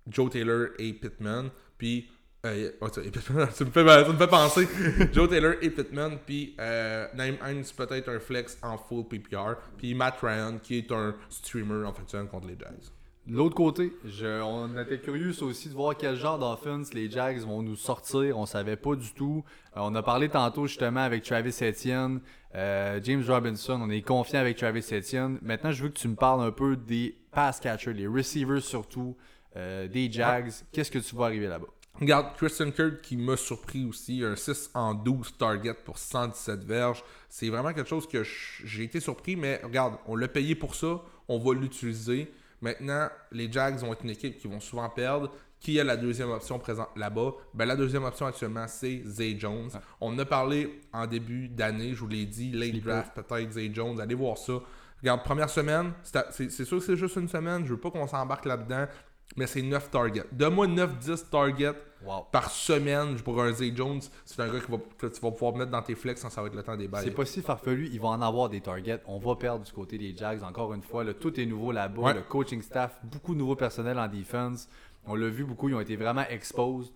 Joe Taylor et Pittman. Puis, euh, oh, tu, tu, me fais, tu, me fais, penser. Joe Taylor et Pittman. Puis, euh, Naim peut-être un flex en full PPR. Puis, Matt Ryan, qui est un streamer en fonction contre les Jazz. L'autre côté, on était curieux aussi de voir quel genre d'offense les Jags vont nous sortir. On savait pas du tout. Euh, on a parlé tantôt justement avec Travis Etienne, euh, James Robinson. On est confiant avec Travis Etienne. Maintenant, je veux que tu me parles un peu des pass catchers, les receivers surtout, euh, des Jags. Qu'est-ce que tu vois arriver là-bas? Regarde, Christian Kirk qui m'a surpris aussi, un 6 en 12 target pour 117 verges. C'est vraiment quelque chose que j'ai été surpris, mais regarde, on l'a payé pour ça, on va l'utiliser. Maintenant, les Jags vont être une équipe qui vont souvent perdre. Qui est la deuxième option présente là-bas? Ben, la deuxième option actuellement, c'est Zay Jones. On en a parlé en début d'année, je vous l'ai dit, late draft, peut-être Zay Jones. Allez voir ça. Regarde, première semaine, c'est sûr que c'est juste une semaine, je veux pas qu'on s'embarque là-dedans, mais c'est 9 targets. Donne-moi 9-10 targets Wow. par semaine pour un Zay Jones. C'est un gars que, va- que tu vas pouvoir mettre dans tes flex quand ça va être le temps des bails. C'est pas si farfelu, ils vont en avoir des targets. On va perdre du côté des Jags encore une fois. là, tout est nouveau là-bas. Ouais. Le coaching staff, beaucoup de nouveaux personnels en defense. On l'a vu beaucoup, ils ont été vraiment exposed.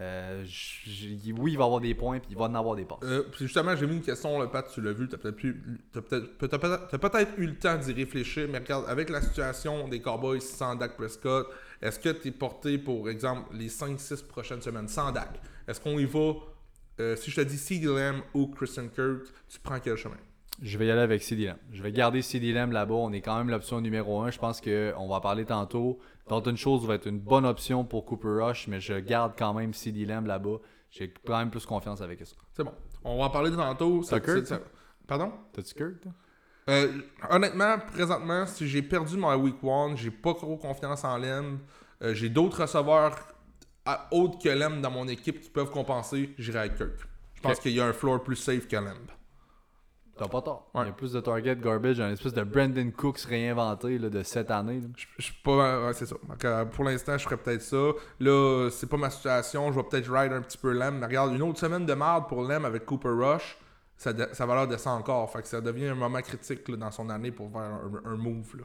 Euh, oui, il va avoir des points, puis il va en avoir des passes. Euh, puis justement, j'ai mis une question, Pat, tu l'as vu, pu- t'as peut-être peut-être- t'as peut-être eu le temps d'y réfléchir, mais regarde, avec la situation des Cowboys sans Dak Prescott, est-ce que tu es porté pour exemple les 5-6 prochaines semaines sans Dak Est-ce qu'on y va euh, Si je te dis CeeDee Lamb ou Christian Kirk, tu prends quel chemin? Je vais y aller avec CD Lamb. Je vais garder CD Lamb là-bas. On est quand même l'option numéro 1. Je pense qu'on va en parler tantôt. Dalton Schultz va être une bonne option pour Cooper Rush, mais je garde quand même CD Lamb là-bas. J'ai quand même plus confiance avec ça. C'est bon. On va en parler tantôt. T'as Kirk, Pardon? T'as-tu Kirk, toi? Euh, honnêtement, présentement, si j'ai perdu ma week one, j'ai pas trop confiance en Lem. Euh, j'ai d'autres receveurs à- autres que Lem dans mon équipe qui peuvent compenser. J'irai avec Kirk. Je pense qu'il y a un floor plus safe que Lem. T'as pas tort. Ouais. Il y a plus de target garbage, un espèce de Brandon Cooks réinventé là, de cette année. là. Je je suis pas. ouais, c'est ça. Donc, euh, pour l'instant, je ferais peut-être ça. Là, c'est pas ma situation. Je vais peut-être ride un petit peu Lem. Mais regarde, une autre semaine de merde pour Lem avec Cooper Rush. De- sa valeur descend encore. Fait que ça devient un moment critique là, dans son année pour faire un, un move. Là.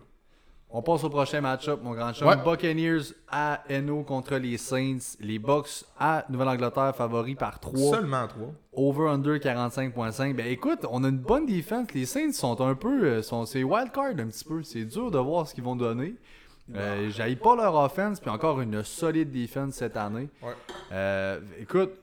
On passe au prochain match-up, mon grand chum. Ouais. Buccaneers à NO contre les Saints. Les Bucks à Nouvelle-Angleterre favoris par 3. Seulement trois. Over-under 45.5. Ben écoute, on a une bonne défense. Les Saints sont un peu. euh, Sont, c'est wild card un petit peu. C'est dur de voir ce qu'ils vont donner. Euh, J'aille pas leur offense, puis encore une solide défense cette année. Ouais. Euh, écoute,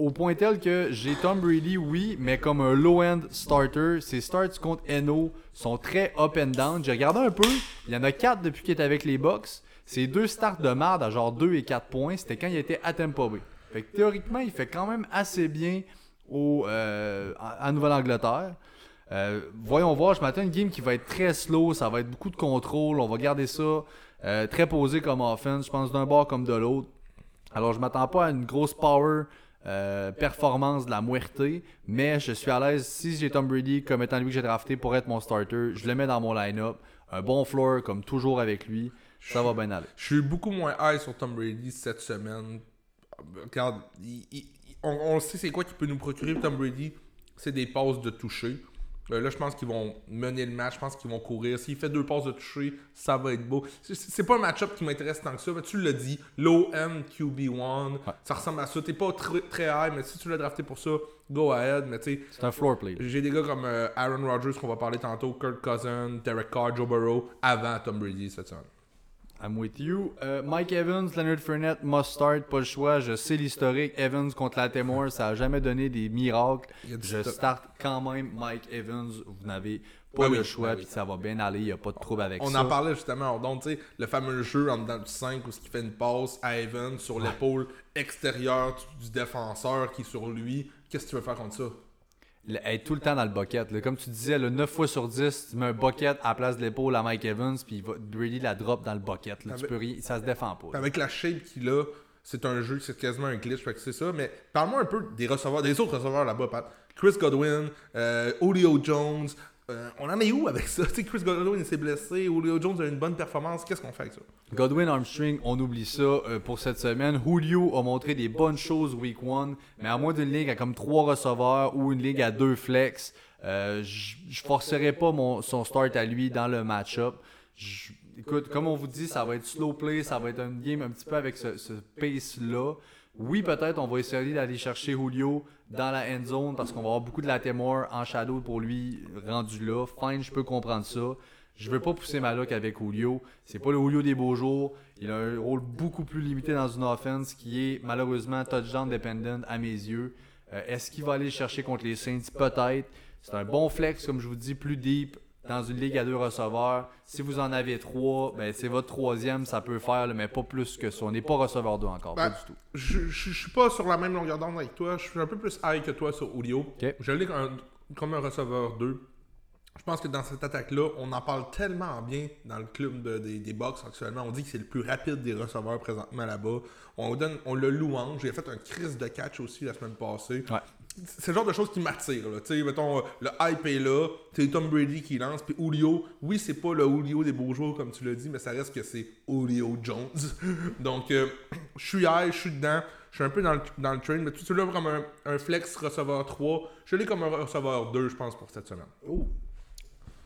au point tel que j'ai Tom Brady, oui, mais comme un low-end starter. Ses starts contre Eno sont très up and down. J'ai regardé un peu, il y en a 4 depuis qu'il est avec les Bucks. C'est deux starts de merde à genre 2 et 4 points. C'était quand il était à Tampa Bay. Théoriquement, il fait quand même assez bien au, euh, à Nouvelle-Angleterre. Euh, voyons voir, je m'attends à une game qui va être très slow, ça va être beaucoup de contrôle, on va garder ça euh, très posé comme offense, je pense d'un bord comme de l'autre. Alors je m'attends pas à une grosse power performance de la muerte, mais je suis à l'aise si j'ai Tom Brady comme étant lui que j'ai drafté pour être mon starter, je le mets dans mon line-up, un bon floor comme toujours avec lui, ça va bien aller. Je suis beaucoup moins high sur Tom Brady cette semaine. Regarde, on, on, sait c'est quoi qui peut nous procurer Tom Brady. C'est des passes de toucher. Euh, là, je pense qu'ils vont mener le match. Je pense qu'ils vont courir. S'il fait deux passes de toucher, ça va être beau. C'est pas un match-up qui m'intéresse tant que ça. Mais tu l'as dit, low end QB1. Ça ressemble à ça. T'es pas très, très high, mais si tu l'as drafté pour ça, go ahead. Mais tu C'est un floor play. J'ai des gars comme euh, Aaron Rodgers qu'on va parler tantôt, Kirk Cousins, Derek Carr, Joe Burrow, avant Tom Brady cette semaine. I'm with you. Euh, Mike Evans, Leonard Fournette, must start, pas le choix. Je sais l'historique. Evans contre la Temor, ça a jamais donné des miracles. Je start quand même Mike Evans. Vous n'avez pas le choix, puis ça va bien aller. Il n'y a pas de trouble avec On ça. On en parlait justement. Donc, tu sais, le fameux jeu en dedans du 5 où il fait une passe à Evans sur l'épaule extérieure du défenseur qui est sur lui. Qu'est-ce que tu veux faire contre ça? Être tout le temps dans le bucket. Comme tu disais, le 9 fois sur 10, tu mets un bucket à la place de l'épaule à Mike Evans, puis Brady la drop dans le bucket. Tu peux ça se défend pas. Avec la shape qu'il a, c'est un jeu, c'est quasiment un glitch, fait que c'est ça. Mais parle-moi un peu des receveurs, des autres receveurs là-bas, Pat. Chris Godwin, euh, Julio Jones, euh, on en est où avec ça? sais, Chris Godwin s'est blessé, Julio Jones a une bonne performance, qu'est-ce qu'on fait avec ça? Godwin Armstring, on oublie ça euh, pour cette semaine. Julio a montré des bonnes choses week 1, mais à moins d'une ligue à comme trois receveurs ou une ligue à deux flex, euh, je forcerai pas son start à lui dans le match-up. Écoute, comme on vous dit, ça va être slow play, ça va être un game un petit peu avec ce pace-là. Oui, peut-être on va essayer d'aller chercher Julio dans la end zone parce qu'on va avoir beaucoup de Latimore en shadow pour lui rendu là. Fine, je peux comprendre ça. Je veux pas pousser ma luck avec Julio. C'est pas le Julio des beaux jours. Il a un rôle beaucoup plus limité dans une offense qui est malheureusement touchdown dependent à mes yeux. Euh, est-ce qu'il va aller chercher contre les Saints? Peut-être. C'est un bon flex, comme je vous dis, plus deep dans une ligue à deux receveurs. Si vous en avez trois, ben c'est votre troisième, ça peut faire, mais pas plus que ça. On n'est pas receveur deux encore, pas Ben, du tout. Je, je, je suis pas sur la même longueur d'onde avec toi. Je suis un peu plus high que toi sur Julio. Ok. Je l'ai comme, un- comme un receveur 2. Je pense que dans cette attaque-là, on en parle tellement bien dans le club de- des, des Bucks actuellement. On dit que c'est le plus rapide des receveurs présentement là-bas. On, donne, on le louange. J'ai fait un crise de catch aussi la semaine passée. Ouais. C'est le genre de choses qui m'attire. là. Tu sais, mettons, euh, le hype est là. C'est Tom Brady qui lance. Puis Julio, oui, c'est pas le Julio des beaux jours, comme tu l'as dit, mais ça reste que c'est Julio Jones. Donc, euh, je suis high, je suis dedans. Je suis un peu dans le, dans le train. Mais tu tu l'as comme un, un flex receveur 3. Je l'ai comme un receveur 2, je pense, pour cette semaine.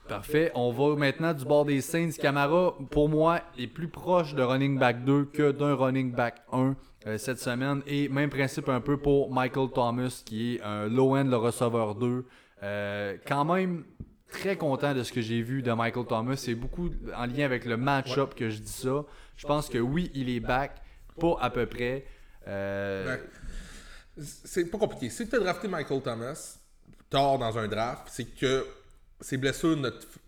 Parfait. On va maintenant du bord des Saints. Camara, pour moi, est plus proche de running back 2 que d'un running back 1 euh, cette semaine. Et même principe un peu pour Michael Thomas, qui est un low-end, le receveur 2. Euh, quand même très content de ce que j'ai vu de Michael Thomas. C'est beaucoup en lien avec le match-up que je dis ça. Je pense que oui, il est back, pas à peu près. Euh, Ben, c'est pas compliqué. Si tu as drafté Michael Thomas tard dans un draft, c'est que ses blessures,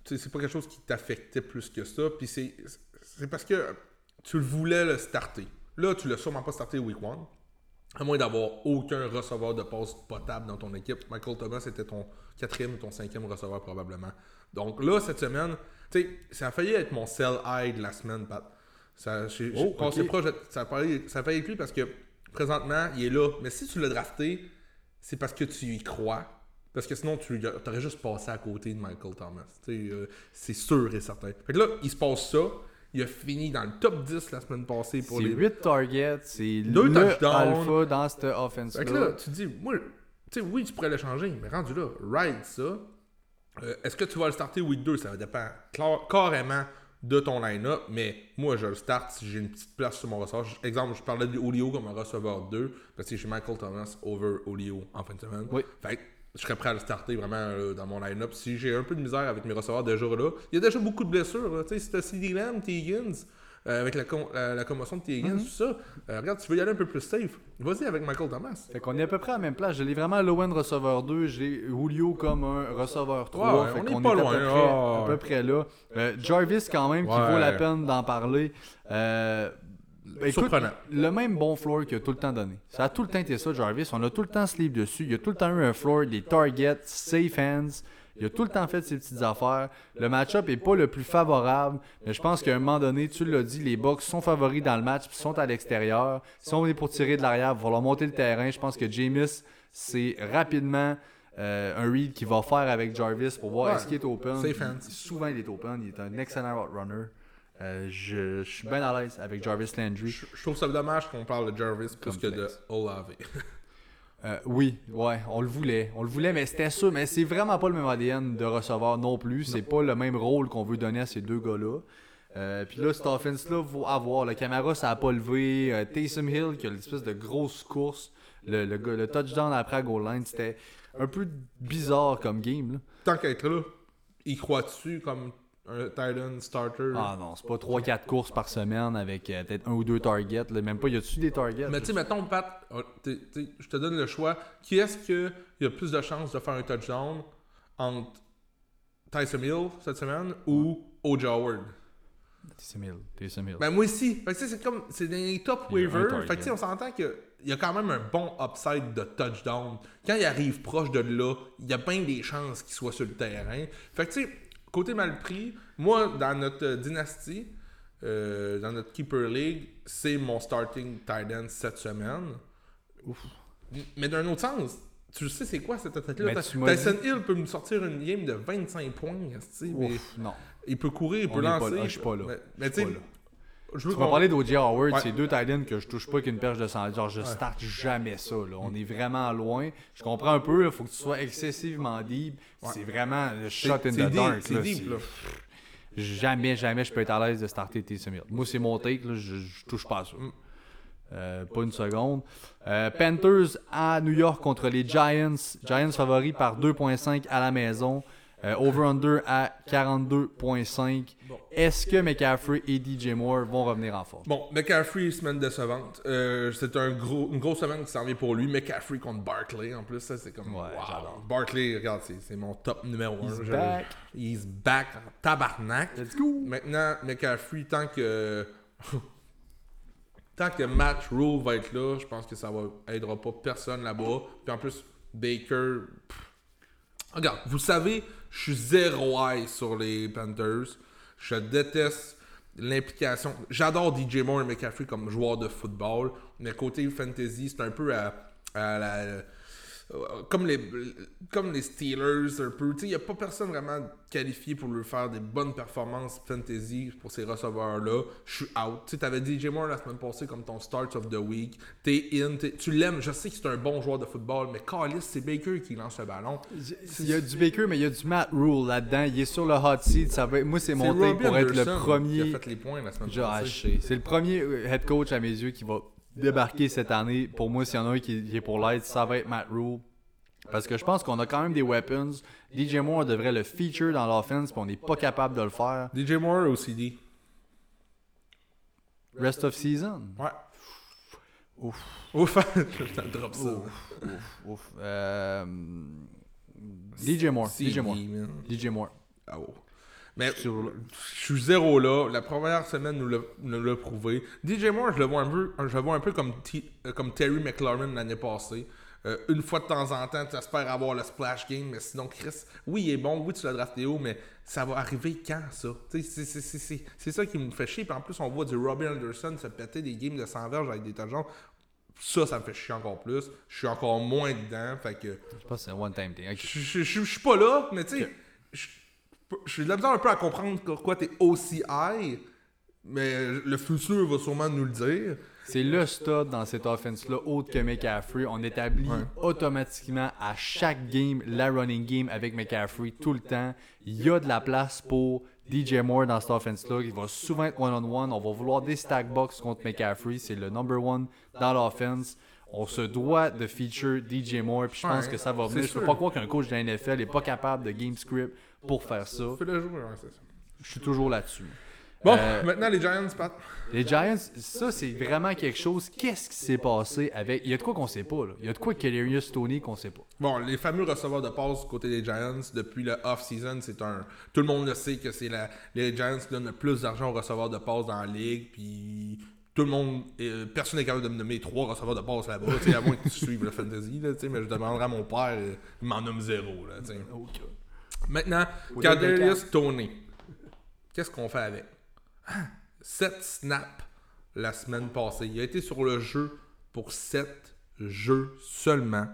c'est pas quelque chose qui t'affectait plus que ça. Puis c'est, c'est parce que tu le voulais le starter. Là, tu l'as sûrement pas starté week 1. À moins d'avoir aucun receveur de passe potable dans ton équipe. Michael Thomas était ton quatrième ou ton cinquième receveur probablement. Donc là, cette semaine, tu sais, ça a failli être mon sell high de la semaine, Pat. Ça, j'ai, Oh, proche ça, a failli, ça a failli être lui parce que présentement, il est là. Mais si tu l'as drafté, c'est parce que tu y crois. Parce que sinon, tu aurais juste passé à côté de Michael Thomas. Euh, c'est sûr et certain. Fait que là, il se passe ça. Il a fini dans le top 10 la semaine passée pour c'est les 8 targets, c'est le alpha dans cette Fait que là, offense-là. tu dis, moi, tu sais, oui, tu pourrais le changer, mais rendu là, ride ça. Euh, Est-ce que tu vas le starter week 2 Ça va dépendre carrément de ton line-up, mais moi, je le start si j'ai une petite place sur mon. J- Exemple, je parlais de Julio comme un receveur 2, parce que j'ai Michael Thomas over Julio en fin de semaine. Oui. Fait que je serais prêt à le starter vraiment euh, dans mon line-up. Si j'ai un peu de misère avec mes receveurs déjà là, il y a déjà beaucoup de blessures. Tu sais, si t'as CD Lamb, T. Higgins, euh, avec la, la, la commotion de Mhm. Higgins, tout ça. Euh, regarde, tu veux y aller un peu plus safe. Vas-y avec Michael Thomas. Fait qu'on est à peu près à la même place. Je l'ai vraiment Lowen receveur 2, j'ai Julio comme un receveur 3. Ouais, fait on est pas à peu loin, près, à peu près là. Jarvis quand même, qui vaut la peine d'en parler. Écoute, Surprenant. le même bon floor qu'il a tout le temps donné. Ça a tout le temps été ça, Jarvis. On a tout le temps sleep dessus. Il a tout le temps eu un floor, des targets, safe hands. Il a tout le temps fait ses petites affaires. Le match-up est pas le plus favorable, mais je pense qu'à un moment donné, tu l'as dit, les Bucks sont favoris dans le match puis sont à l'extérieur. Si on est pour tirer de l'arrière, il va falloir monter le terrain. Je pense que Jameis, c'est rapidement euh, un read qu'il va faire avec Jarvis pour voir Ouais. est-ce qu'il est open. Safe hands. Souvent, il est open. Il est un excellent route runner. Euh, je, je suis bien à l'aise avec Jarvis Landry. Je, je trouve ça dommage qu'on parle de Jarvis plus que de. Olave. Euh, oui, ouais, on le voulait. On le voulait, mais c'était sûr. Mais c'est vraiment pas le même ADN de receveur non plus. C'est pas le même rôle qu'on veut donner à ces deux gars-là. Euh, Puis là, cette offense-là, faut avoir. Le Camara, ça a pas levé. Taysom Hill, qui a l'espèce de grosse course. Le, le, touchdown après à goal line, c'était un peu bizarre comme game. Là. Tant qu'à être là, il croit dessus comme un Titan starter. Ah non, c'est pas 3-4 courses par semaine avec euh, peut-être un ou deux targets. là. Même pas, y a-tu des targets? Mais tu sais, mettons, Pat, t'es- je te donne le choix. Qui est-ce qu'il y a plus de chances de faire un touchdown entre Tyson Hill cette semaine ou O.J. Howard? Taysom Hill. Taysom Hill. Ben moi aussi. Fait que tu sais, c'est comme, c'est des top Il waivers. Fait que tu sais, on s'entend qu'il y a quand même un bon upside de touchdown. Quand il arrive proche de là, il y a bien des chances qu'il soit sur le terrain. Fait que tu sais, côté mal pris, moi, dans notre euh, dynastie, euh, dans notre Keeper League, c'est mon starting tight end cette semaine. Mais d'un autre sens, tu sais c'est quoi cette tu m'as Tyson Hill peut me sortir une game de 25 points. mais Ouf, non. il peut courir, il On peut pas lancer. là, je suis pas là. Mais, tu sais, là. Je veux Tu qu'on- parlé d'O.J. Howard, Ouais. c'est deux tight que je touche pas qu'une perche de 100. Genre, je starte jamais ça. Là. On est vraiment loin. Je comprends un peu, il faut que tu sois excessivement deep. C'est vraiment le shot in the deep, dark. c'est là. deep, C'est- là. Jamais, jamais je peux être à l'aise de starter Taysom Hill. Moi, c'est mon take, là, je, je touche pas à ça. Mm. Euh, pas une seconde. Euh, Panthers à New York contre les Giants. Giants favoris par 2.5 à la maison. Euh, Over-under à 42.5. Est-ce que McCaffrey et DJ Moore vont revenir en forme? Bon, McCaffrey, semaine décevante. Euh, c'est un gros, une grosse semaine qui s'en vient pour lui. McCaffrey contre Barkley, en plus, ça c'est comme. Ouais, wow. Barkley, regarde, c'est, mon top numéro 1. He's back. He's back en tabarnak. Let's go! Maintenant, McCaffrey, tant que. tant que Matt Rule va être là, je pense que ça va aidera pas personne là-bas. Puis en plus, Baker. pff. Regarde, vous savez, je suis zéro high sur les Panthers. Je déteste l'implication. J'adore DJ Moore et McCaffrey comme joueur de football, mais côté fantasy, c'est un peu à, à la. Euh, Comme les, comme les Steelers, un peu. Il n'y a pas personne vraiment qualifié pour lui faire des bonnes performances fantasy pour ces receveurs-là. Je suis out. Tu sais, t'avais DJ Moore la semaine passée comme ton start of the week. T'es in. t'es- tu l'aimes. Je sais que c'est un bon joueur de football, mais Callis, c'est Baker qui lance le ballon. Il y a du Baker, mais il y a du Matt Rule là-dedans. Il est sur le hot seat. Ça va... Moi, c'est mon C'est take Robbie pour être le premier. qui a fait les points la semaine Je- passée. C'est le premier euh, head coach à mes yeux qui va débarquer cette année. Pour moi, s'il y en a un qui, qui est pour l'aide, ça va être Matt Rule. Parce que je pense qu'on a quand même des weapons. DJ Moore devrait le feature dans l'offense, puis on n'est pas capable de le faire. DJ Moore ou CD? Rest of season. Ouais. Ouf. Ouf. Je drop ça. Ouf, ouf, ouf. Euh, DJ Moore. CD, DJ Moore. man. DJ Moore. Ah, oh. Mais Sur je suis zéro là. La première semaine nous l'a- nous l'a prouvé. DJ Moore, je le vois un peu, je le vois un peu comme, T- euh, comme Terry McLaurin l'année passée. Euh, une fois de temps en temps, tu espères avoir le splash game, mais sinon, Chris, oui, il est bon, oui, tu l'as drafté haut, mais ça va arriver quand, ça? Tu sais, c'est- c'est- c'est- C'est c'est ça qui me fait chier. Puis en plus, on voit du Robbie Anderson se péter des games de 100 verges avec des touchdowns. Ça, ça me fait chier encore plus. Je suis encore moins dedans. Fait que Je pense que c'est un one-time thing. Ok. je, suis pas là, mais tu sais, je suis de la misère un peu à comprendre pourquoi t'es aussi high, mais le futur va sûrement nous le dire. C'est le stud dans cette offense-là, autre que McCaffrey. On établit automatiquement à chaque game la running game avec McCaffrey tout le temps. Il y a de la place pour DJ Moore dans cette offense-là. Il va souvent être one-on-one. On va vouloir des stack box contre McCaffrey. C'est le number one dans l'offense. On se doit de feature DJ Moore. Puis je pense Ouais, que ça va venir. Je peux sûr. pas croire qu'un coach de la NFL n'est pas capable de game script pour faire ça. Fais le jouer, ouais, c'est ça. Je suis toujours là-dessus. Bon, Euh, maintenant les Giants, Pat. Les Giants, ça, c'est vraiment quelque chose. Qu'est-ce qui s'est passé avec. Il y a de quoi qu'on sait pas, là. Il y a de quoi Kadarius Tony qu'on sait pas. Bon, les fameux receveurs de passe côté des Giants, depuis le off-season, c'est un. Tout le monde le sait que c'est la... les Giants qui donnent le plus d'argent aux receveurs de passe dans la ligue, puis tout le monde. euh, personne n'est capable de me nommer trois receveurs de passe là-bas, à moins que tu suives le fantasy, là, tu sais, mais je demanderai à mon père, il m'en nomme zéro, là, sais. Maintenant, Kadarius Tony. Qu'est-ce qu'on fait avec? 7 snaps la semaine passée. Il a été sur le jeu pour 7 jeux seulement.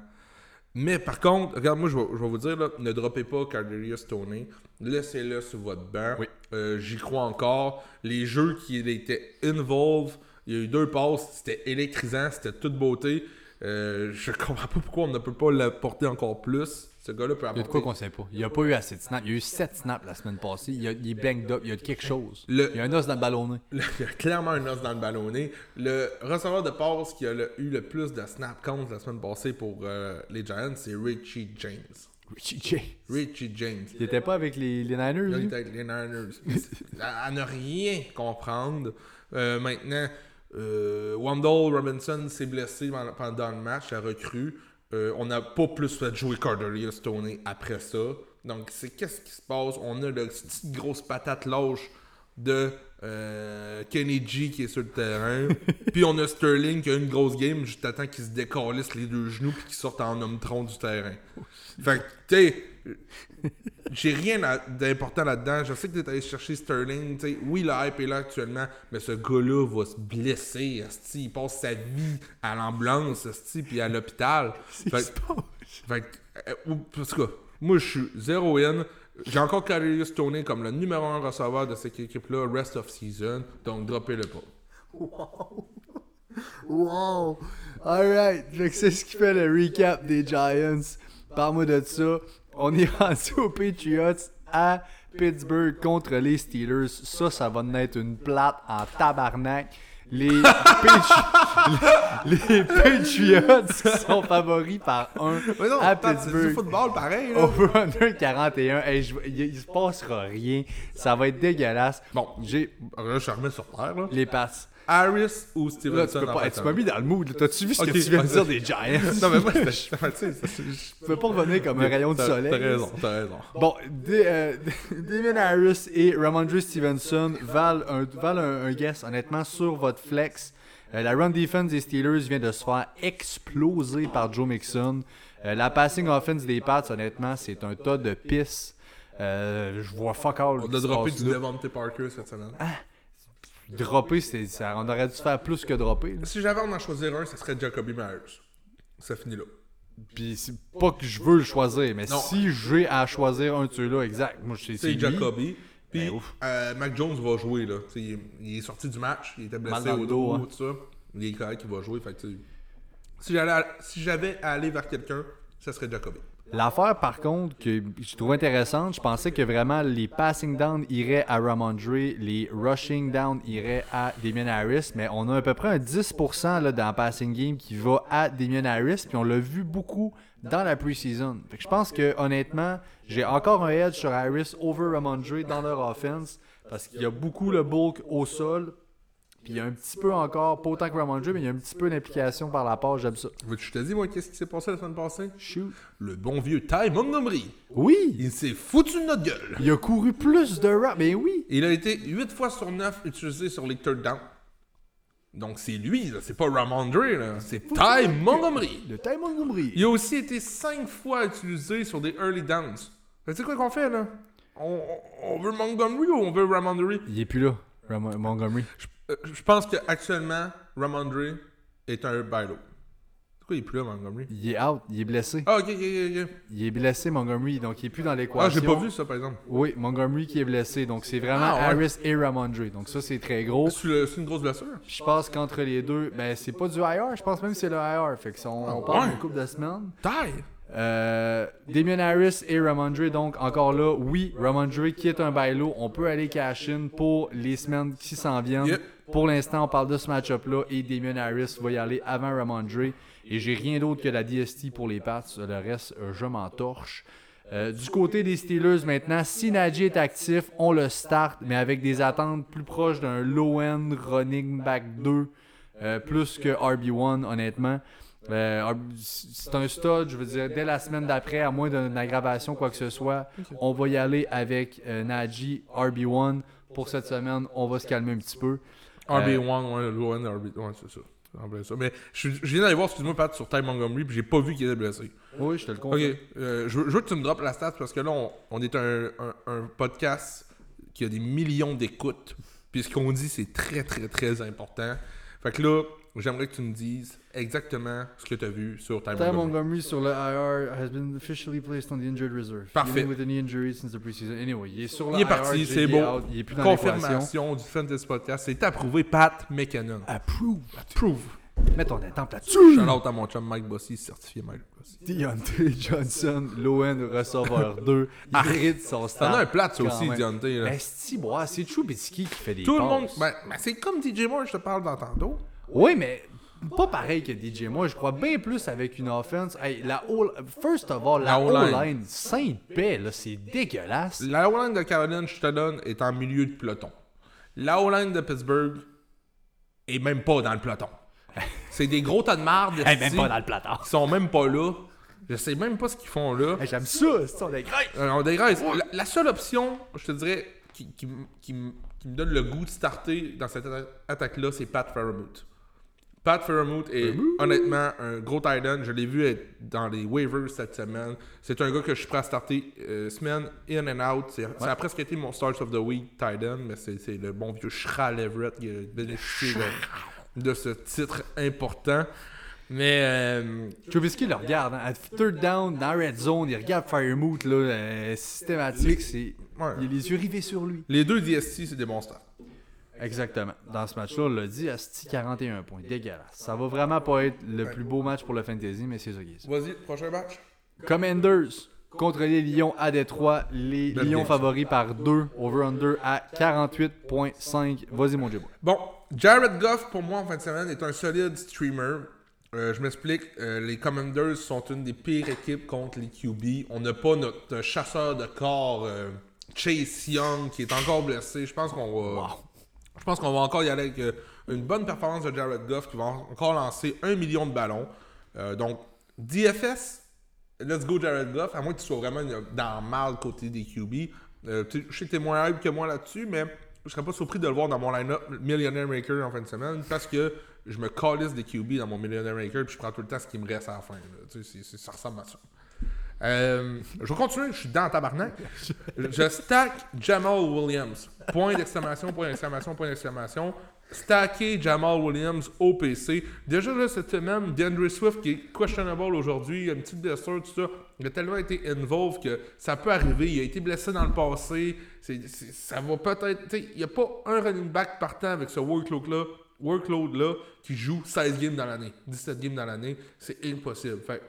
Mais par contre, regarde, moi je vais, je vais vous dire, là, ne droppez pas Kadarius Tony. Laissez-le sur votre banc. Oui. Euh, J'y crois encore. Les jeux qui étaient involved, il y a eu deux passes, c'était électrisant, c'était toute beauté. Euh, je comprends pas pourquoi on ne peut pas l'apporter encore plus. Ce gars-là peut Il y a de apporter. quoi qu'on sait pas. Il n'y a pas eu assez de snaps. Il y a eu 7 snaps la semaine passée. Il, y a, il est banged up. Il y a quelque chose. Le- Il y a un os dans le ballonné. Le- il y a clairement un os dans le ballonné. Le receveur de passe qui a le- eu le plus de snap count la semaine passée pour euh, les Giants, c'est Richie James. Richie James. Richie James. Il était pas avec les, les Niners, Il était avec les Niners. à, à ne rien comprendre. Euh, maintenant, euh, Wendell Robinson s'est blessé pendant- pendant le match, la recrue. Euh, on n'a pas plus fait jouer Cardarius Stoney après ça. Donc, c'est qu'est-ce qui se passe? On a la petite grosse patate lâche de euh, Kenny G qui est sur le terrain. puis on a Sterling qui a une grosse game juste à temps qu'il se décalisse les deux genoux puis qu'il sorte en homme tronc du terrain. Fait que, tu sais, j'ai rien d'important là-dedans. Je sais que tu es allé chercher Sterling. Oui, le hype est là actuellement, mais ce gars-là va se blesser. Il passe sa vie à l'ambulance puis à l'hôpital. Fait, fait euh, parce que moi, je suis zéro in. J'ai encore Kadarius Tony comme le numéro un receveur de cette équipe-là, rest of season. Donc, droppez-le pas. Wow! Alright, fait que c'est ce qui fait le recap des Giants. Parle-moi de ça. On est rendu aux Patriots à Pittsburgh contre les Steelers. Ça, ça va naître une plate en tabarnak. Les, Patri- les Patriots sont favoris par un à Pittsburgh. football pareil. Over-under 41. Hey, je- il, il se passera rien. Ça va être dégueulasse. Bon, J'ai là, je remets sur terre. Là. les passes. Harris ou Là, tu Stevenson peux pas. tu m'as mis dans le mood. T'as-tu vu ce que tu viens de dire des Giants? Non, mais moi, c'était- Je peux pas revenir comme un rayon de soleil. T'as raison, t'as raison. Bon, D- euh, Damien Harris et Ramondre Stevenson valent un, valent un, un guess, honnêtement, sur votre flex. Euh, la run defense des Steelers vient de se faire exploser par Joe Mixon. Euh, la passing offense des Pats, honnêtement, c'est un tas de pisse. Euh, je vois fuck all. On a droppé du là. Devontae Parker cette semaine. Dropper, c'est- ça, on aurait dû faire plus que dropper. là. Si j'avais à en choisir un, ce serait Jacoby Myers. Ça finit là. Puis c'est pas que je veux le choisir, mais Non. si j'ai à choisir un de ceux-là, exact, moi c'est c'est C'est lui. Jacoby. Puis Ben, ouf. euh, Mac Jones va jouer là. Tu sais, il, est- il est sorti du match, il était blessé au dos, dos, hein. tout ça. Il est correct, il va jouer. Fait que, tu sais, si j'allais à- si j'avais à aller vers quelqu'un, ça serait Jacoby. L'affaire, par contre, que je trouve intéressante, je pensais que vraiment les passing down iraient à Ramondre, les rushing down iraient à Damien Harris, mais on a à peu près un 10% là, dans le passing game qui va à Damien Harris, puis on l'a vu beaucoup dans la preseason. Je pense que, honnêtement, j'ai encore un edge sur Harris over Ramondre dans leur offense, parce qu'il y a beaucoup le bulk au sol, puis il y a un petit peu encore, pas autant que Ramondre, mais il y a un petit peu d'implication par la passe, j'aime ça. Je te dis, moi, qu'est-ce qui s'est passé la semaine passée? Shoot. Le bon vieux Ty Montgomery. Oui! Il s'est foutu de notre gueule. Il a couru plus de rap, mais oui! Il a été 8 fois sur 9 utilisé sur les third down. Donc c'est lui, là. c'est pas Ramondre, là. c'est Ty Montgomery. Le Ty Montgomery. Il a aussi été 5 fois utilisé sur des early downs. Que C'est quoi qu'on fait là? On, veut Montgomery ou on veut Ramondre? Il est plus là, Ram- Montgomery. Je, je pense qu'actuellement, Ramondre est un bailo. Pourquoi il est plus là, Montgomery? Il est out, il est blessé. Ah, ok, ok, ok. Il est blessé, Montgomery, donc il est plus dans l'équation. Ah, j'ai pas vu ça par exemple. Oui, Montgomery qui est blessé, donc c'est vraiment Ah, ouais. Harris et Ramondre. Donc ça, c'est très gros. C'est une grosse blessure. Je pense qu'entre les deux, ben c'est pas du IR, je pense même que c'est le IR. Fait que si on, on parle d'une couple de semaines. Ty! Euh, Damien Harris et Ramondre, donc encore là, oui, Ramondre qui est un bailo, on peut aller cash in pour les semaines qui s'en viennent. Yep. Pour l'instant, on parle de ce match-up-là et Damien Harris va y aller avant Ramondre. Et j'ai rien d'autre que la DST pour les Pats. Le reste, euh, je m'en torche. Euh, du côté des Steelers maintenant, si Najee est actif, on le start, mais avec des attentes plus proches d'un low-end running back 2, euh, plus que RB1, honnêtement. Euh, c'est un stud, je veux dire, dès la semaine d'après, à moins d'une aggravation, quoi que ce soit, on va y aller avec euh, Najee RB1. Pour cette semaine, on va se calmer un petit peu. RB1, ouais, low end, RB, ouais, c'est ça. En plein ça. Mais je, je viens d'aller voir, excuse-moi, Pat, sur Ty Montgomery, puis j'ai pas vu qu'il était blessé. Oui, je te le Ok, confirme. euh, je, veux- je veux que tu me droppes la stat parce que là, on, on est un, un- un podcast qui a des millions d'écoutes. Puis ce qu'on dit, c'est très, très, très important. Fait que là, j'aimerais que tu me dises exactement ce que tu as vu sur Ty Ty Montgomery. Montgomery sur le IR has been officially placed on the injured reserve. Parfait. With a knee injury since the preseason. Anyway, il est sur le Il est IR, parti, c'est beau. out, il est plus dans. Confirmation du Fantasy Podcast. C'est approuvé Pat McKinnon. Approve. Approve. Mets ton attente là-dessus. Shout out à mon chum Mike Bossy, certifié Mike Bossy. Deontay Johnson, l'ON receveur 2. Il mérite son T'en start. as un plat, aussi. Deontay. bois, c'est Trubisky qui fait des Tout le monde. Ben, ben, c'est comme DJ Moore, je te parle dans tantôt. Oui, mais pas pareil que DJ. Moi, je crois bien plus avec une offense. Hey, la O- First of all, la La O-line. Saint-Paix, c'est dégueulasse. La O-line de Caroline, je te donne, est en milieu de peloton. La O-line de Pittsburgh est même pas dans le peloton. C'est des gros tas de marde. Hey, même pas dans le plateau. Ils sont même pas là. Je sais même pas ce qu'ils font là. Hey, J'aime ça, on. Euh, on dégraisse. La, la seule option, je te dirais, qui, qui qui me donne le goût de starter dans cette atta- attaque-là, c'est Pat Fairmouth. Pat Fairmouth est honnêtement un gros tight end. Je l'ai vu être dans les waivers cette semaine. C'est un gars que je suis prêt à starter euh, semaine in and out. C'est, Ça a presque été mon start of the week tight end, mais c'est, le bon vieux Schral Everett qui a bénéficié de, de ce titre important. Mais euh, Trubisky le regarde. hein. À third down, dans Red Zone, il regarde Firemouth, là, euh, systématique. Ouais. Il a les yeux rivés sur lui. les deux DST, c'est des bons. Exactement. Dans ce match-là, on l'a dit, Asti 41 points. Dégueulasse. Ça va vraiment pas être le plus beau match pour le fantasy, mais c'est ça qui est. Vas-y, prochain match. Commanders contre les Lions à Détroit. Les Lions favoris par 2, over-under à 48.5. Vas-y, mon Dieu. Bon, Jared Goff, pour moi, en fin de semaine, est un solide streamer. Euh, je m'explique, euh, les Commanders sont une des pires équipes contre les QB. On n'a pas notre chasseur de corps, euh, Chase Young, qui est encore blessé. Je pense qu'on va, je pense qu'on va encore y aller avec euh, une bonne performance de Jared Goff, qui va encore lancer un million de ballons. Euh, donc, DFS, let's go Jared Goff, à moins que tu sois vraiment dans le mal côté des QB. Euh, je sais que t'es moins hype que moi là-dessus, mais je serais pas surpris de le voir dans mon line-up Millionaire Maker en fin de semaine parce que je me calisse des QB dans mon Millionaire Maker puis je prends tout le temps ce qui me reste à la fin. ça ressemble à ça. Euh, je vais continuer, je suis dans tabarnak. Je stack Jamal Williams. Point d'exclamation, point d'exclamation, point d'exclamation. Stacker Jamal Williams au PC. Déjà là, cette semaine, DeAndre Swift qui est questionable aujourd'hui, une petite blessure, tout ça. Il a tellement été involved que ça peut arriver. Il a été blessé dans le passé. Ça va peut-être. Il n'y a pas un running back partant avec ce workload-là workload-là qui joue 16 games dans l'année, 17 games dans l'année. C'est impossible. Fait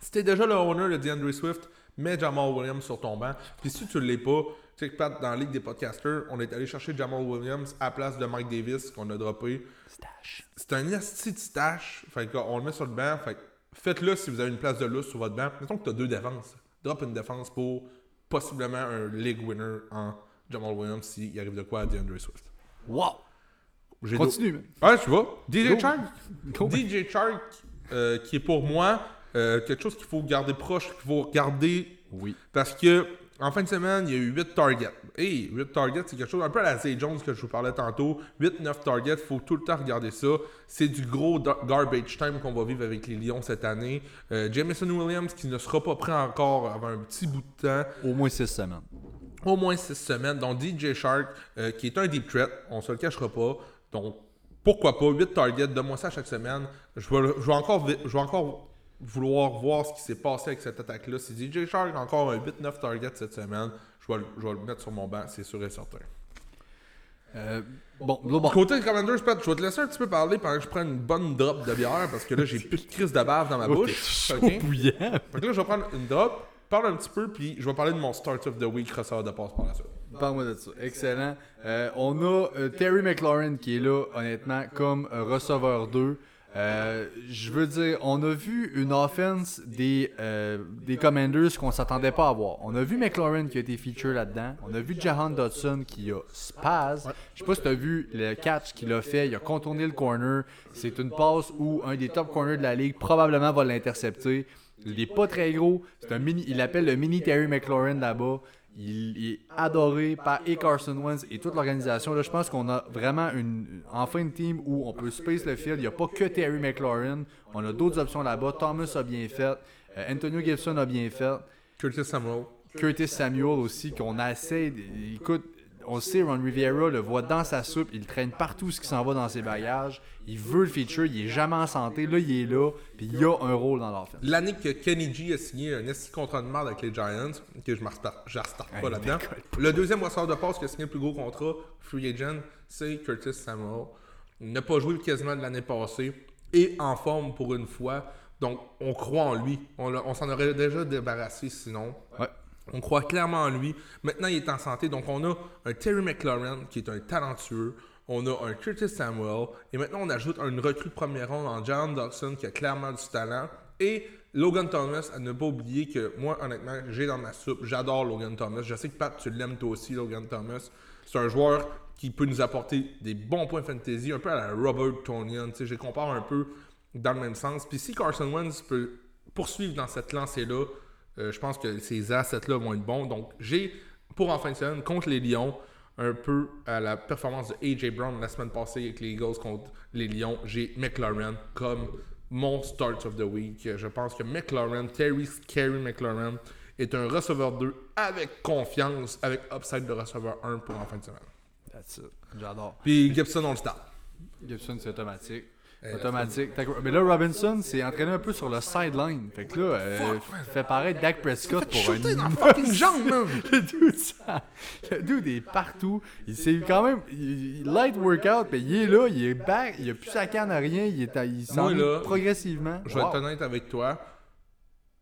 si t'es déjà le owner de DeAndre Swift, mets Jamal Williams sur ton banc. Puis si tu ne l'es pas, tu sais dans la Ligue des podcasters, on est allé chercher Jamal Williams à la place de Mike Davis qu'on a droppé. Stash. C'est un esti de stash. Fait qu'on le met sur le banc. Fait faites-le si vous avez une place de lousse sur votre banc. Mettons que tu as deux défenses. Drop une défense pour possiblement un league winner en Jamal Williams s'il arrive de quoi à DeAndre Swift. Wow. Continue, man. Ouais, tu vois. DJ. Chark. DJ Chark, euh, qui est pour moi euh, quelque chose qu'il faut garder proche, qu'il faut garder Oui. parce que en fin de semaine, il y a eu 8 targets. Et 8 targets, c'est quelque chose un peu à la Zay Jones que je vous parlais tantôt. 8-9 targets, faut tout le temps regarder ça. C'est du gros garbage time qu'on va vivre avec les Lions cette année. Euh, Jameson Williams qui ne sera pas prêt encore avant un petit bout de temps Au moins 6 semaines. au moins 6 semaines, dont DJ Shark, euh, qui est un deep threat, on se le cachera pas. Donc, pourquoi pas, 8 targets, donne-moi ça chaque semaine. Je vais, je vais encore, je vais encore vouloir voir ce qui s'est passé avec cette attaque-là. Si DJ Shark a encore un 8-9 targets cette semaine, je vais, le- je vais le mettre sur mon banc, c'est sûr et certain. Euh, bon, là, bon. Côté Commanders, Pat, je vais te laisser un petit peu parler pendant que je prends une bonne drop de bière parce que là, j'ai plus de crise de bave dans ma bouche. ok? bouillant. Fait que là, je vais prendre une drop, parle un petit peu, puis je vais parler de mon start of the week receveur de passe par la suite. Parle-moi de ça. Excellent. Euh, on a euh, Terry McLaurin qui est là, honnêtement, comme receveur 2. Euh, je veux dire, on a vu une offense des, euh, des Commanders qu'on s'attendait pas à voir. On a vu McLaurin qui a été feature là-dedans. On a vu Jahan Dodson qui a spaz. Je sais pas si tu as vu le catch qu'il a fait. Il a contourné le corner. C'est une passe où un des top corners de la ligue probablement va l'intercepter. Il est pas très gros. C'est un mini, il appelle le mini Terry McLaurin là-bas. Il est adoré par et Carson Wentz et toute l'organisation. Là, je pense qu'on a vraiment une, enfin une team où on peut space le field. Il n'y a pas que Terry McLaurin. On a d'autres options là-bas. Thomas a bien fait. Euh, Antonio Gibson a bien fait. Curtis Samuel. Curtis Samuel aussi, qu'on a assez. Écoute, on sait, Ron Rivera le voit dans sa soupe, il traîne partout ce qui s'en va dans ses bagages. Il veut le feature, il est jamais en santé. Là, il est là, puis il a un rôle dans l'offense. L'année que Kenny G a signé un SC contrat de merde avec les Giants, que je ne restarte pas là-dedans. Le deuxième receveur de passe qui a signé le plus gros contrat, free agent, c'est Curtis Samuel. Il n'a pas joué quasiment de l'année passée et en forme pour une fois. Donc, on croit en lui. On, on s'en aurait déjà débarrassé sinon. Ouais. On croit clairement en lui. Maintenant, il est en santé. Donc, on a un Terry McLaurin qui est un talentueux. On a un Curtis Samuel. Et maintenant, on ajoute un recrue de première ronde en John Dawson qui a clairement du talent. Et Logan Thomas, à ne pas oublier que moi, honnêtement, j'ai dans ma soupe. J'adore Logan Thomas. Je sais que Pat, tu l'aimes toi aussi, Logan Thomas. C'est un joueur qui peut nous apporter des bons points fantasy, un peu à la Robert Tonian. Je les compare un peu dans le même sens. Puis si Carson Wentz peut poursuivre dans cette lancée-là, euh, je pense que ces assets-là vont être bons. Donc, j'ai, pour en fin de semaine, contre les Lions, un peu à la performance de A.J. Brown la semaine passée avec les Eagles contre les Lions, j'ai McLaurin comme mon start of the week. Je pense que McLaurin, Terry Scary McLaurin, est un receveur 2 avec confiance, avec upside de receveur 1 pour en fin de semaine. That's it. J'adore. Puis Gibson, on le start. Gibson, c'est automatique. Automatique. Mais là, Robinson s'est entraîné un peu sur le sideline. Fait que là, euh, fait paraître Dak Prescott pour un. dans la fucking jambe, man! le dude, ça, le dude est partout. Il s'est quand même. Il, light workout, mais il est là, il est back, il a plus sa canne à rien, il, est, il s'en va progressivement. Je vais être honnête avec toi,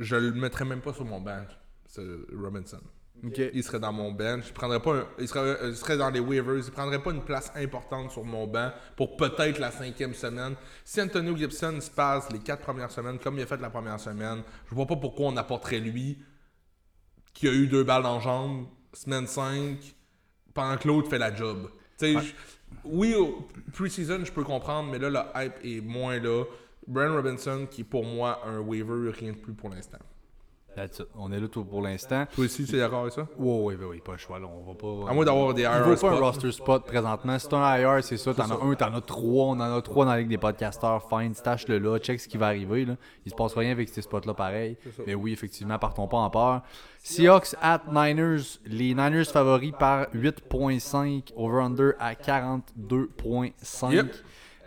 je le mettrais même pas sur mon bench, ce Robinson. Il serait dans mon bench. Il, prendrait pas il, serait, il, serait, dans les waivers. Il prendrait pas une place importante sur mon banc pour peut-être la cinquième semaine. Si Antonio Gibson se passe les quatre premières semaines comme il a fait la première semaine, je vois pas pourquoi on apporterait lui qui a eu deux balles en jambe, semaine 5, pendant que l'autre fait la job. Ouais. Oui, pre-season, je peux comprendre, mais là, le hype est moins là. Brian Robinson, qui est pour moi un waiver, rien de plus pour l'instant. On est là tout pour l'instant. Toi aussi, tu es d'accord avec ça? Oui, oui, oui, pas le choix. Là. On va pas. À moins d'avoir des IR Il pas un roster spot présentement. Si un IR, c'est ça. T'en as un, t'en as trois. On en a trois dans la ligue des podcasters. Fine, stash-le là. Check ce qui va arriver. Là. Il se passe rien avec ces spots-là pareil. Mais oui, effectivement, partons pas en peur. Seahawks at Niners. Les Niners favoris par 8.5. Over-under à 42.5. Yep.